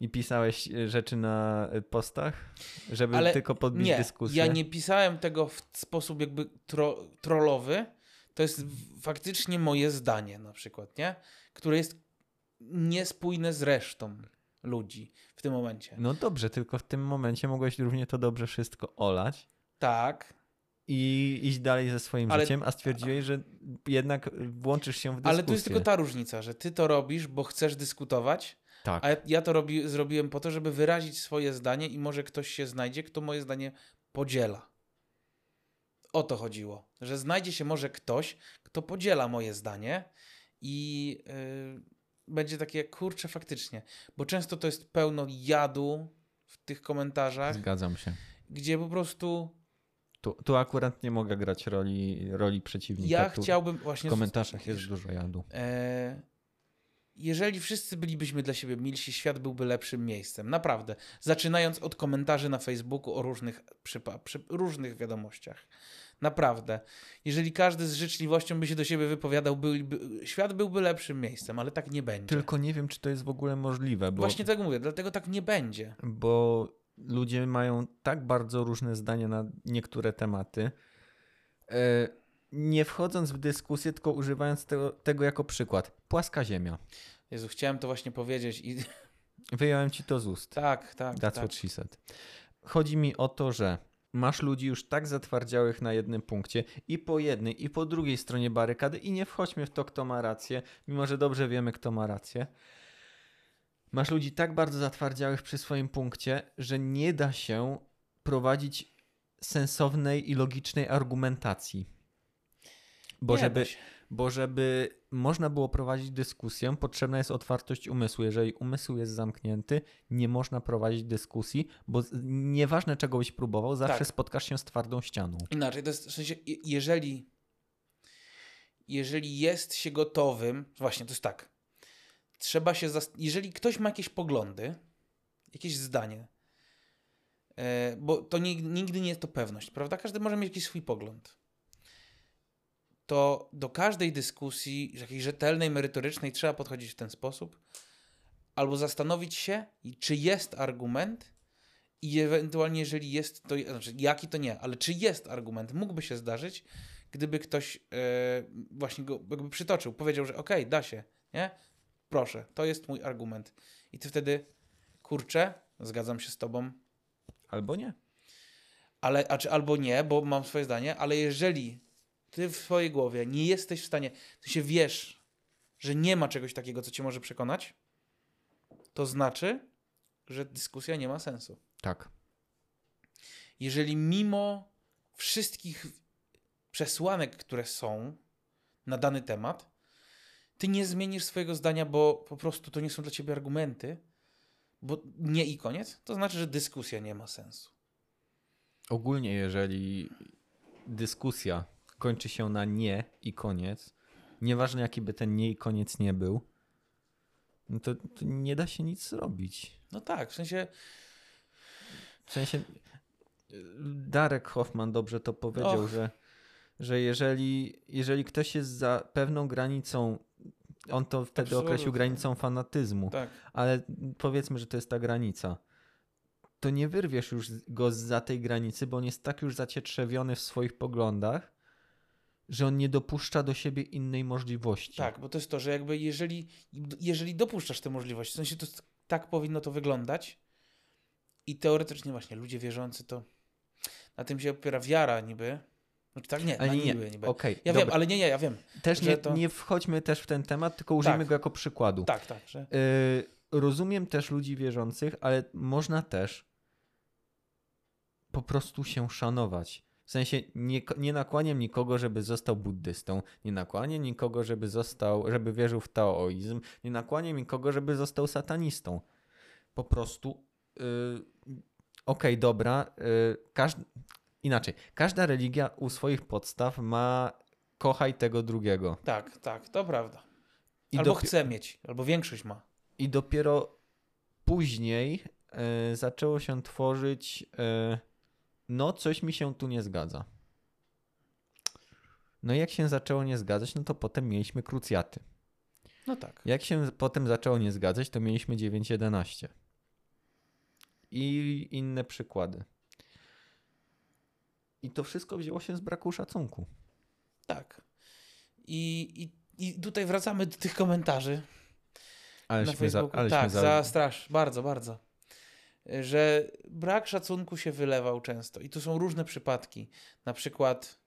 i, pisałeś e, rzeczy na e, postach, żeby Ale tylko podbić nie, dyskusję? Ja nie pisałem tego w sposób jakby tro, trollowy. To jest faktycznie moje zdanie na przykład, nie? Które jest niespójne z resztą ludzi w tym momencie. No dobrze, tylko w tym momencie mogłeś równie to dobrze wszystko olać. Tak i iść dalej ze swoim ale, życiem, a stwierdziłeś, że jednak włączysz się w dyskusję. Ale tu jest tylko ta różnica, że ty to robisz, bo chcesz dyskutować, tak. a ja to robi, zrobiłem po to, żeby wyrazić swoje zdanie i może ktoś się znajdzie, kto moje zdanie podziela. o to chodziło, że znajdzie się może ktoś, kto podziela moje zdanie i yy, będzie takie, kurczę, faktycznie, bo często to jest pełno jadu w tych komentarzach, Zgadzam się. gdzie po prostu Tu, tu akurat nie mogę grać roli, roli przeciwnika. ja tu chciałbym w właśnie... komentarzach jest dużo jadu. E, jeżeli wszyscy bylibyśmy dla siebie milsi, świat byłby lepszym miejscem. Naprawdę. Zaczynając od komentarzy na Facebooku o różnych, przypa- przy, różnych wiadomościach. Naprawdę. Jeżeli każdy z życzliwością by się do siebie wypowiadał, byłby, świat byłby lepszym miejscem, ale tak nie będzie. Tylko nie wiem, czy to jest w ogóle możliwe, bo, Właśnie tego mówię, dlatego tak nie będzie. bo ludzie mają tak bardzo różne zdania na niektóre tematy. E, nie wchodząc w dyskusję, tylko używając tego, tego jako przykład. Płaska ziemia. Jezu, chciałem to właśnie powiedzieć i Wyjąłem ci to z ust. tak, tak, That's tak. what she said. Chodzi mi o to, że masz ludzi już tak zatwardziałych na jednym punkcie i po jednej, i po drugiej stronie barykady i nie wchodźmy w to, kto ma rację, mimo że dobrze wiemy, kto ma rację. Masz ludzi tak bardzo zatwardziałych przy swoim punkcie, że nie da się prowadzić sensownej i logicznej argumentacji. Bo Nie żeby, bo żeby można było prowadzić dyskusję, potrzebna jest otwartość umysłu. Jeżeli umysł jest zamknięty, nie można prowadzić dyskusji, bo nieważne czego byś próbował, zawsze Tak. spotkasz się z twardą ścianą. Inaczej, to jest w sensie, je- jeżeli, jeżeli jest się gotowym, właśnie to jest tak, trzeba się, jeżeli ktoś ma jakieś poglądy, jakieś zdanie, e, bo to nig- nigdy nie jest to pewność, prawda? Każdy może mieć jakiś swój pogląd. To do każdej dyskusji, jakiejś rzetelnej, merytorycznej, trzeba podchodzić w ten sposób, albo zastanowić się, czy jest argument, i ewentualnie, jeżeli jest, to znaczy jaki to nie, ale czy jest argument, mógłby się zdarzyć, gdyby ktoś e, właśnie go jakby przytoczył, powiedział, że okej, da się, nie? Proszę, to jest mój argument. I ty wtedy, kurczę, zgadzam się z tobą, Albo nie. ale, a czy albo nie, bo mam swoje zdanie, ale jeżeli ty w swojej głowie nie jesteś w stanie, ty się wiesz, że nie ma czegoś takiego, co cię może przekonać, to znaczy, że dyskusja nie ma sensu. Tak. jeżeli mimo wszystkich przesłanek, które są na dany temat, ty nie zmienisz swojego zdania, bo po prostu to nie są dla ciebie argumenty, bo nie i koniec, to znaczy, że dyskusja nie ma sensu. Ogólnie, jeżeli dyskusja kończy się na nie i koniec, nieważne jaki by ten nie i koniec nie był, no to, to nie da się nic zrobić. No tak, w sensie, W sensie Darek Hoffman dobrze to powiedział, Och. że, że jeżeli, jeżeli ktoś jest za pewną granicą, on to wtedy Absolutnie. określił granicą fanatyzmu, tak, ale powiedzmy, że to jest ta granica, to nie wyrwiesz już go za tej granicy, bo on jest tak już zacietrzewiony w swoich poglądach, że on nie dopuszcza do siebie innej możliwości. tak, bo to jest to, że jakby jeżeli, jeżeli dopuszczasz tę możliwość, w sensie to tak powinno to wyglądać i teoretycznie właśnie ludzie wierzący to na tym się opiera wiara niby, znaczy tak nie, Ale nie, nie. niby, niby. Okej, Ja dobra. wiem, ale nie, nie, ja wiem. Też nie, to- nie wchodźmy też w ten temat, tylko użyjmy Tak. go jako przykładu. Tak, tak, że Y, rozumiem też ludzi wierzących, ale można też po prostu się szanować. W sensie nie, nie nakłaniam nikogo, żeby został buddystą, nie nakłaniam nikogo, żeby został, żeby wierzył w taoizm, nie nakłaniam nikogo, żeby został satanistą. Po prostu y, okej, dobra, y, każd... inaczej, każda religia u swoich podstaw ma kochaj tego drugiego. Tak, tak, to prawda. I albo dopi- chce mieć, albo większość ma. I dopiero później e, zaczęło się tworzyć. E, no, coś mi się tu nie zgadza. No, i jak się zaczęło nie zgadzać, no to potem mieliśmy krucjaty. No tak. Jak się potem zaczęło nie zgadzać, to mieliśmy 9.11. I inne przykłady. I to wszystko wzięło się z braku szacunku. Tak. I, i, I tutaj wracamy do tych komentarzy na Aleśmy za, Facebooku. aleśmy tak, za, za strasz, bardzo, bardzo. Że brak szacunku się wylewał często. I tu są różne przypadki. Na przykład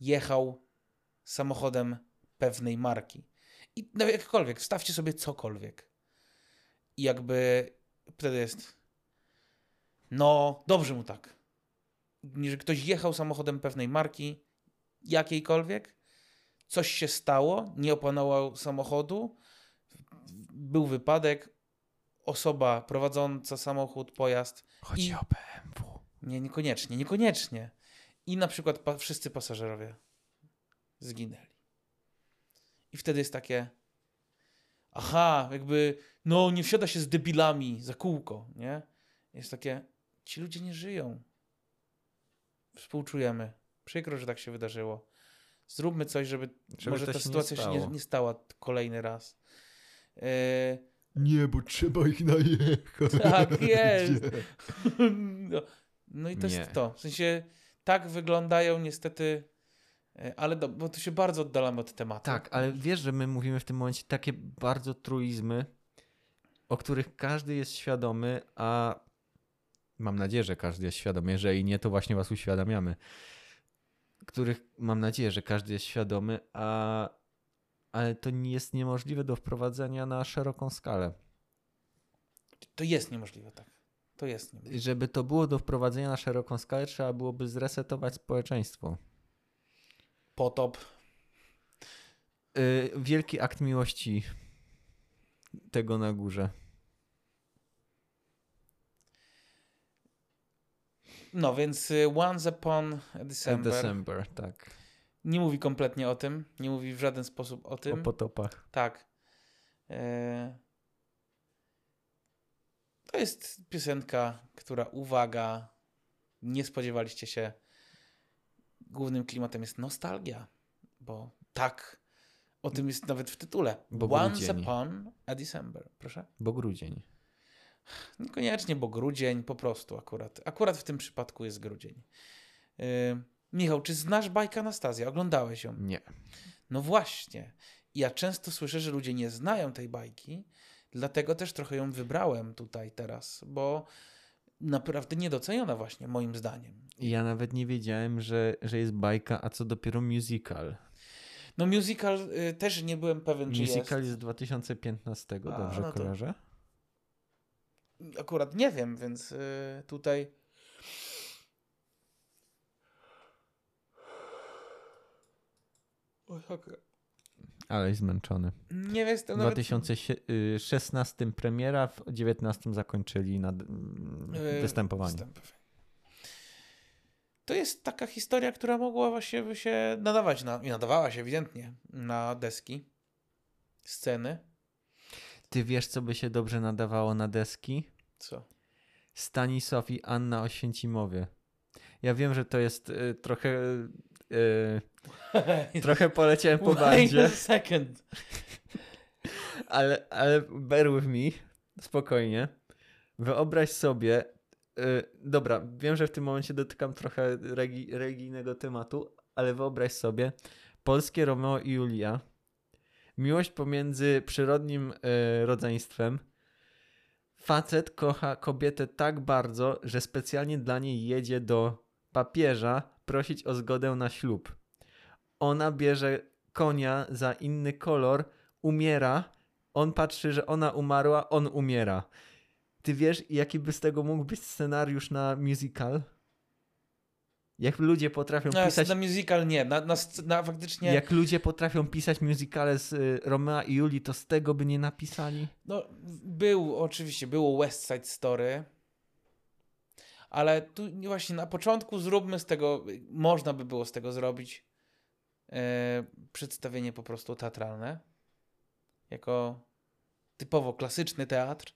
jechał samochodem pewnej marki. I no jakkolwiek, wstawcie sobie cokolwiek. I jakby wtedy jest no, dobrze mu tak. że ktoś jechał samochodem pewnej marki, jakiejkolwiek, coś się stało, nie opanował samochodu, był wypadek, osoba prowadząca samochód, pojazd. Chodzi I- o BMW. Nie, niekoniecznie, niekoniecznie. I na przykład pa wszyscy pasażerowie zginęli. I wtedy jest takie. Aha, jakby, no nie wsiada się z debilami za kółko, nie? Jest takie, ci ludzie nie żyją. Współczujemy. Przykro, że tak się wydarzyło. Zróbmy coś, żeby, Żeby może ta sytuacja się nie, nie stała kolejny raz. E, Nie, bo trzeba ich najechać. Tak jest. No, no i to Nie. jest to. W sensie tak wyglądają niestety, e, ale do, bo to się bardzo oddalamy od tematu. Tak, ale wiesz, że my mówimy w tym momencie takie bardzo truizmy, o których każdy jest świadomy, a mam nadzieję, że każdy jest świadomy. Jeżeli nie, to właśnie was uświadamiamy. Których mam nadzieję, że każdy jest świadomy, a ale to nie jest niemożliwe do wprowadzenia na szeroką skalę. To jest niemożliwe, tak. To jest niemożliwe. Żeby to było do wprowadzenia na szeroką skalę, trzeba byłoby zresetować społeczeństwo. Potop. Yy, wielki akt miłości tego na górze. No więc y, Once Upon December, December, tak. Nie mówi kompletnie o tym, nie mówi w żaden sposób o O tym. potopach. Tak. E... To jest piosenka, która, uwaga, nie spodziewaliście się. Głównym klimatem jest nostalgia, bo tak, o tym jest nawet w tytule. Bo Once grudzień. upon a December. Proszę? Bo grudzień. Niekoniecznie, bo grudzień po prostu akurat. Akurat w tym przypadku jest grudzień. E... Michał, czy znasz bajkę Anastazja? Oglądałeś ją? Nie. No właśnie. Ja często słyszę, że ludzie nie znają tej bajki, dlatego też trochę ją wybrałem tutaj teraz, bo naprawdę niedoceniona właśnie, moim zdaniem. Ja nawet nie wiedziałem, że, że jest bajka, a co dopiero musical. No musical y, też nie byłem pewien, czy Musical jest. jest z 2015, A, dobrze no to- kojarzę? Akurat nie wiem, więc y, tutaj... Oj, okej. Ale zmęczony. Nie wiem, W jestem nawet... 2016 premiera, w 2019 zakończyli nad, mm, y, występowanie. To jest taka historia, która mogła właśnie by się nadawać na, i nadawała się ewidentnie na deski, sceny. Ty wiesz, co by się dobrze nadawało na deski? Co? Stanisław i Anna Oświęcimowie. Ja wiem, że to jest y, trochę... Y, trochę poleciałem po bandzie, second. ale, ale bear with me. Spokojnie. Wyobraź sobie... Y, dobra, wiem, że w tym momencie dotykam trochę regi, religijnego tematu, ale wyobraź sobie polskie Romeo i Julia. Miłość pomiędzy przyrodnim y, rodzeństwem. Facet kocha kobietę tak bardzo, że specjalnie dla niej jedzie do papieża prosić o zgodę na ślub. Ona bierze konia za inny kolor, umiera, on patrzy, że ona umarła, on umiera. Ty wiesz, jaki by z tego mógł być scenariusz na musical? Jak ludzie potrafią No, pisać na musical nie, na, na, na faktycznie... jak ludzie potrafią pisać musicale z y, Romea i Julii, to z tego by nie napisali? No, był, oczywiście, było West Side Story, ale tu właśnie na początku zróbmy z tego, można by było z tego zrobić e, przedstawienie po prostu teatralne, jako typowo klasyczny teatr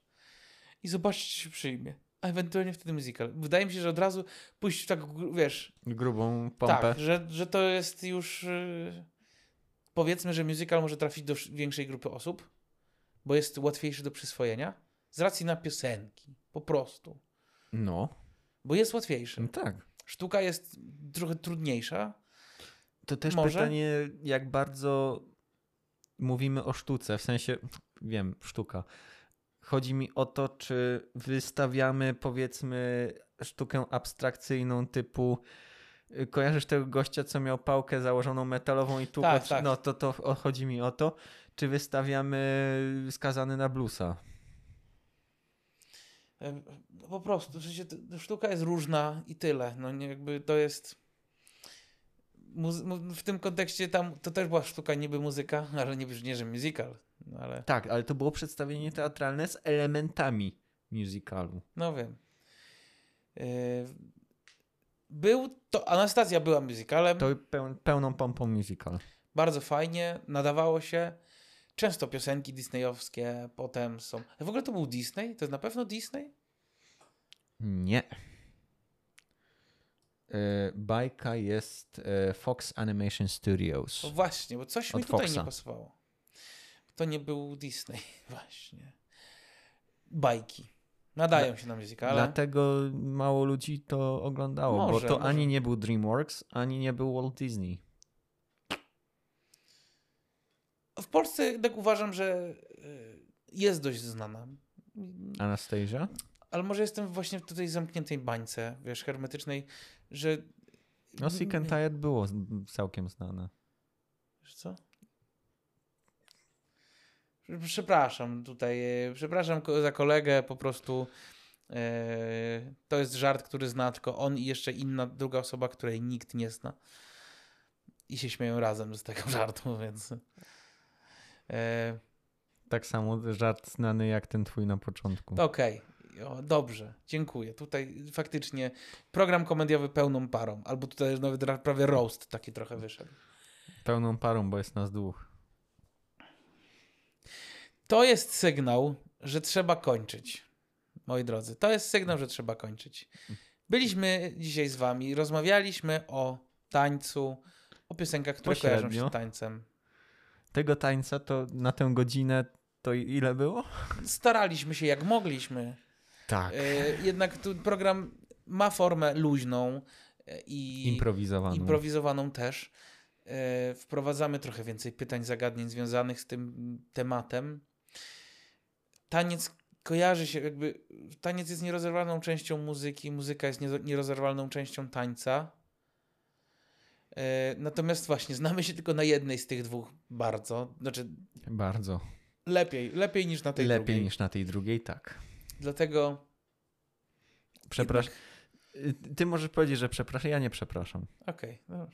i zobaczcie, czy się przyjmie. A ewentualnie wtedy musical. Wydaje mi się, że od razu pójść w tak, wiesz, Grubą pompę. tak, że, że to jest już. yy, Powiedzmy, że musical może trafić do sz- większej grupy osób, bo jest łatwiejszy do przyswojenia. Z racji na piosenki. Po prostu. No, Bo jest łatwiejszy. no tak. Sztuka jest trochę trudniejsza. To też Może? pytanie, jak bardzo mówimy o sztuce, w sensie, wiem, sztuka. Chodzi mi o to, czy wystawiamy, powiedzmy, sztukę abstrakcyjną typu y, kojarzysz tego gościa, co miał pałkę założoną metalową i tu Tak, tak. no to, to chodzi mi o to, czy wystawiamy skazany na bluesa. E, Po prostu, w sensie, sztuka jest różna i tyle. No nie, jakby to jest. Muzy- w tym kontekście tam to też była sztuka, niby muzyka, ale nie, nie że musical. No ale Tak, ale to było przedstawienie teatralne z elementami musicalu. no wiem. E, Był to. Anastazja była musicalem. To peł, pełną pompą musical. Bardzo fajnie, nadawało się. Często piosenki disneyowskie potem są. W ogóle to był Disney? To jest na pewno Disney? Nie. E, Bajka jest e, Fox Animation Studios. No właśnie, bo coś mi Od tutaj Foxa. nie pasowało. To nie był Disney, właśnie. Bajki. Nadają się na musicale. Dlatego mało ludzi to oglądało, Może, bo to może. ani nie był DreamWorks, ani nie był Walt Disney. W Polsce jednak uważam, że y, jest dość znana. Anastasia? Ale może jestem właśnie w tej zamkniętej bańce, wiesz, hermetycznej, że... No Sick and Tired było całkiem znane. Wiesz co? Przepraszam tutaj, e, przepraszam za kolegę, po prostu e, to jest żart, który zna tylko on i jeszcze inna druga osoba, której nikt nie zna. I się śmieją razem z tego żartu, więc... E, Tak samo żart znany jak ten twój na początku. Okej, O, dobrze, dziękuję. Tutaj faktycznie program komediowy pełną parą, albo tutaj nawet ra- prawie roast taki trochę wyszedł. Pełną parą, bo jest nas dwóch. To jest sygnał, że trzeba kończyć. Moi drodzy, to jest sygnał, że trzeba kończyć. Byliśmy dzisiaj z wami, rozmawialiśmy o tańcu, o piosenkach, które kojarzą się Pośrednio. z tańcem. Tego tańca to na tę godzinę to ile było? Staraliśmy się jak mogliśmy. Tak. E, jednak tu program ma formę luźną e, i Improwizowaną. improwizowaną też. E, Wprowadzamy trochę więcej pytań, zagadnień związanych z tym tematem. Taniec kojarzy się, jakby taniec jest nierozerwalną częścią muzyki, muzyka jest nie- nierozerwalną częścią tańca. E, Natomiast właśnie znamy się tylko na jednej z tych dwóch bardzo. Znaczy Bardzo. lepiej, lepiej niż na tej Lepiej drugiej. niż na tej drugiej, tak. Dlatego Przepraszam. Ty możesz powiedzieć, że przepraszam, ja nie przepraszam. Okej. no.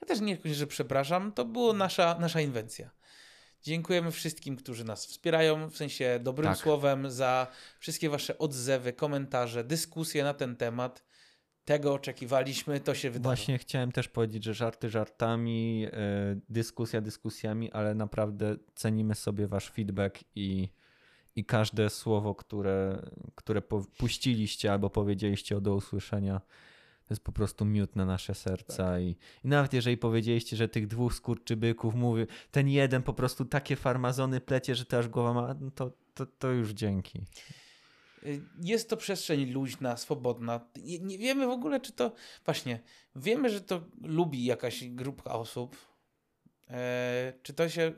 Ja też nie że przepraszam. To była nasza, nasza inwencja. Dziękujemy wszystkim, którzy nas wspierają, w sensie dobrym Tak. słowem, za wszystkie wasze odzewy, komentarze, dyskusje na ten temat. Tego oczekiwaliśmy, to się wydarzyło. Właśnie chciałem też powiedzieć, że żarty żartami, e, dyskusja dyskusjami, ale naprawdę cenimy sobie wasz feedback i, i każde słowo, które, które puściliście albo powiedzieliście o do usłyszenia, to jest po prostu miód na nasze serca. Tak. I, I nawet jeżeli powiedzieliście, że tych dwóch skurczybyków mówi, ten jeden po prostu takie farmazony plecie, że to aż głowa ma, no to, to, to już dzięki. Y, Jest to przestrzeń luźna, swobodna. Nie, nie wiemy w ogóle, czy to. Właśnie, wiemy, że to lubi jakaś grupka osób. E, czy to się.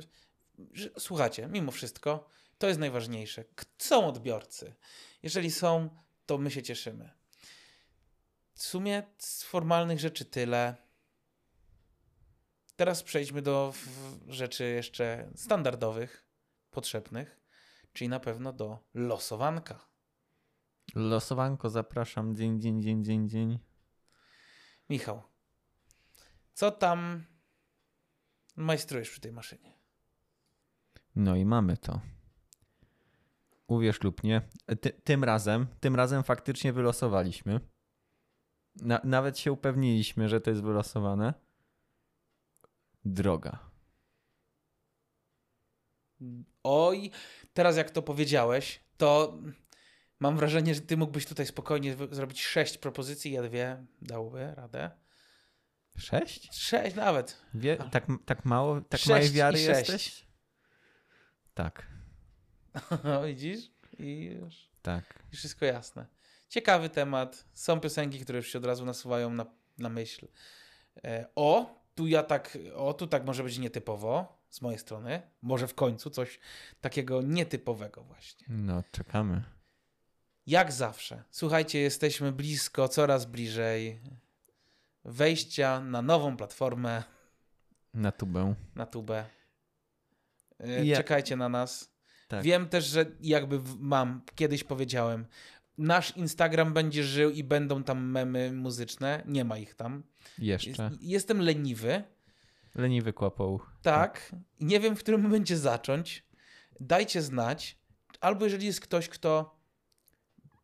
Że, słuchajcie, mimo wszystko, to jest najważniejsze. Są odbiorcy. Jeżeli są, to my się cieszymy. W sumie z formalnych rzeczy tyle. Teraz przejdźmy do rzeczy jeszcze standardowych, potrzebnych, czyli na pewno do losowanka. Losowanko, zapraszam, dzień, dzień, dzień, dzień, dzień. Michał, co tam majstrujesz przy tej maszynie? No i mamy to. Uwierz lub nie, ty, tym razem, tym razem faktycznie wylosowaliśmy. Na, nawet się upewniliśmy, że to jest wylosowane. Droga. Oj, teraz jak to powiedziałeś, to mam wrażenie, że ty mógłbyś tutaj spokojnie zrobić sześć propozycji, ja dwie dałoby radę. Sześć? Sześć nawet. Wie, tak, tak mało, tak Sześć małej wiary jesteś? Tak, No, widzisz? I już, tak. i wszystko jasne. Ciekawy temat. Są piosenki, które już się od razu nasuwają na, na myśl. E, o, tu ja tak, o, tu tak może być nietypowo z mojej strony. Może w końcu coś takiego nietypowego właśnie. No, czekamy. Jak zawsze. Słuchajcie, jesteśmy blisko, coraz bliżej wejścia na nową platformę, Na tubę. na tubę. E, Ja- Czekajcie na nas. Tak. Wiem też, że jakby mam, kiedyś powiedziałem, nasz Instagram będzie żył i będą tam memy muzyczne. Nie ma ich tam. Jeszcze. Jest, jestem leniwy. Leniwy kłapą. Tak. Nie wiem, w którym momencie zacząć. Dajcie znać. Albo jeżeli jest ktoś, kto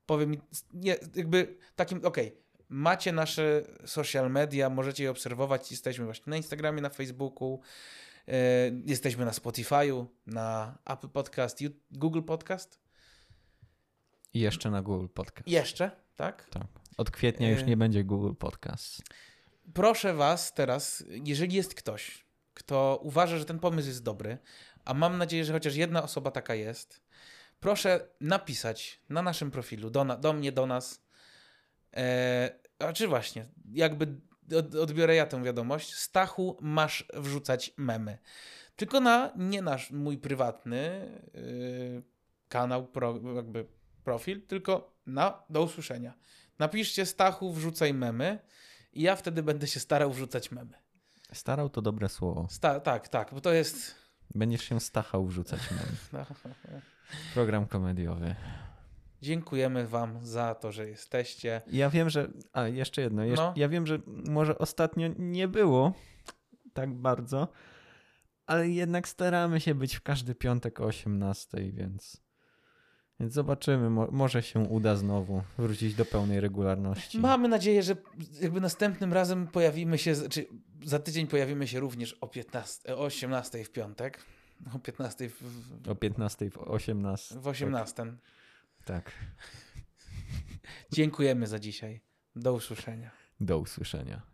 powie mi, nie, jakby takim, okej, macie nasze social media, możecie je obserwować. Jesteśmy właśnie na Instagramie, na Facebooku. e, Jesteśmy na Spotify'u, na Apple Podcast, Google Podcast. I jeszcze na Google Podcast. Jeszcze, tak? Tak. Od kwietnia już E, nie będzie Google Podcast. Proszę Was teraz, jeżeli jest ktoś, kto uważa, że ten pomysł jest dobry, a mam nadzieję, że chociaż jedna osoba taka jest, proszę napisać na naszym profilu, do, na, do mnie, do nas. E, a czy właśnie, jakby od, odbiorę ja tę wiadomość. Stachu, masz wrzucać memy. Tylko na nie nasz, mój prywatny y, kanał, pro, jakby profil, tylko na do usłyszenia. Napiszcie Stachu, wrzucaj memy i ja wtedy będę się starał wrzucać memy. Starał to dobre słowo. Sta tak, tak, bo to jest... Będziesz się stachał wrzucać memy. Program komediowy. Dziękujemy wam za to, że jesteście. Ja wiem, że. A jeszcze jedno. Jeszcze, No. Ja wiem, że może ostatnio nie było tak bardzo, ale jednak staramy się być w każdy piątek o 18, więc. Więc zobaczymy. Mo może się uda znowu wrócić do pełnej regularności. Mamy nadzieję, że jakby następnym razem pojawimy się, czy za tydzień pojawimy się również o 15, o 18 w piątek. O 15 w, O 15 w 18. w 18. Tak. tak. Dziękujemy za dzisiaj. Do usłyszenia. Do usłyszenia.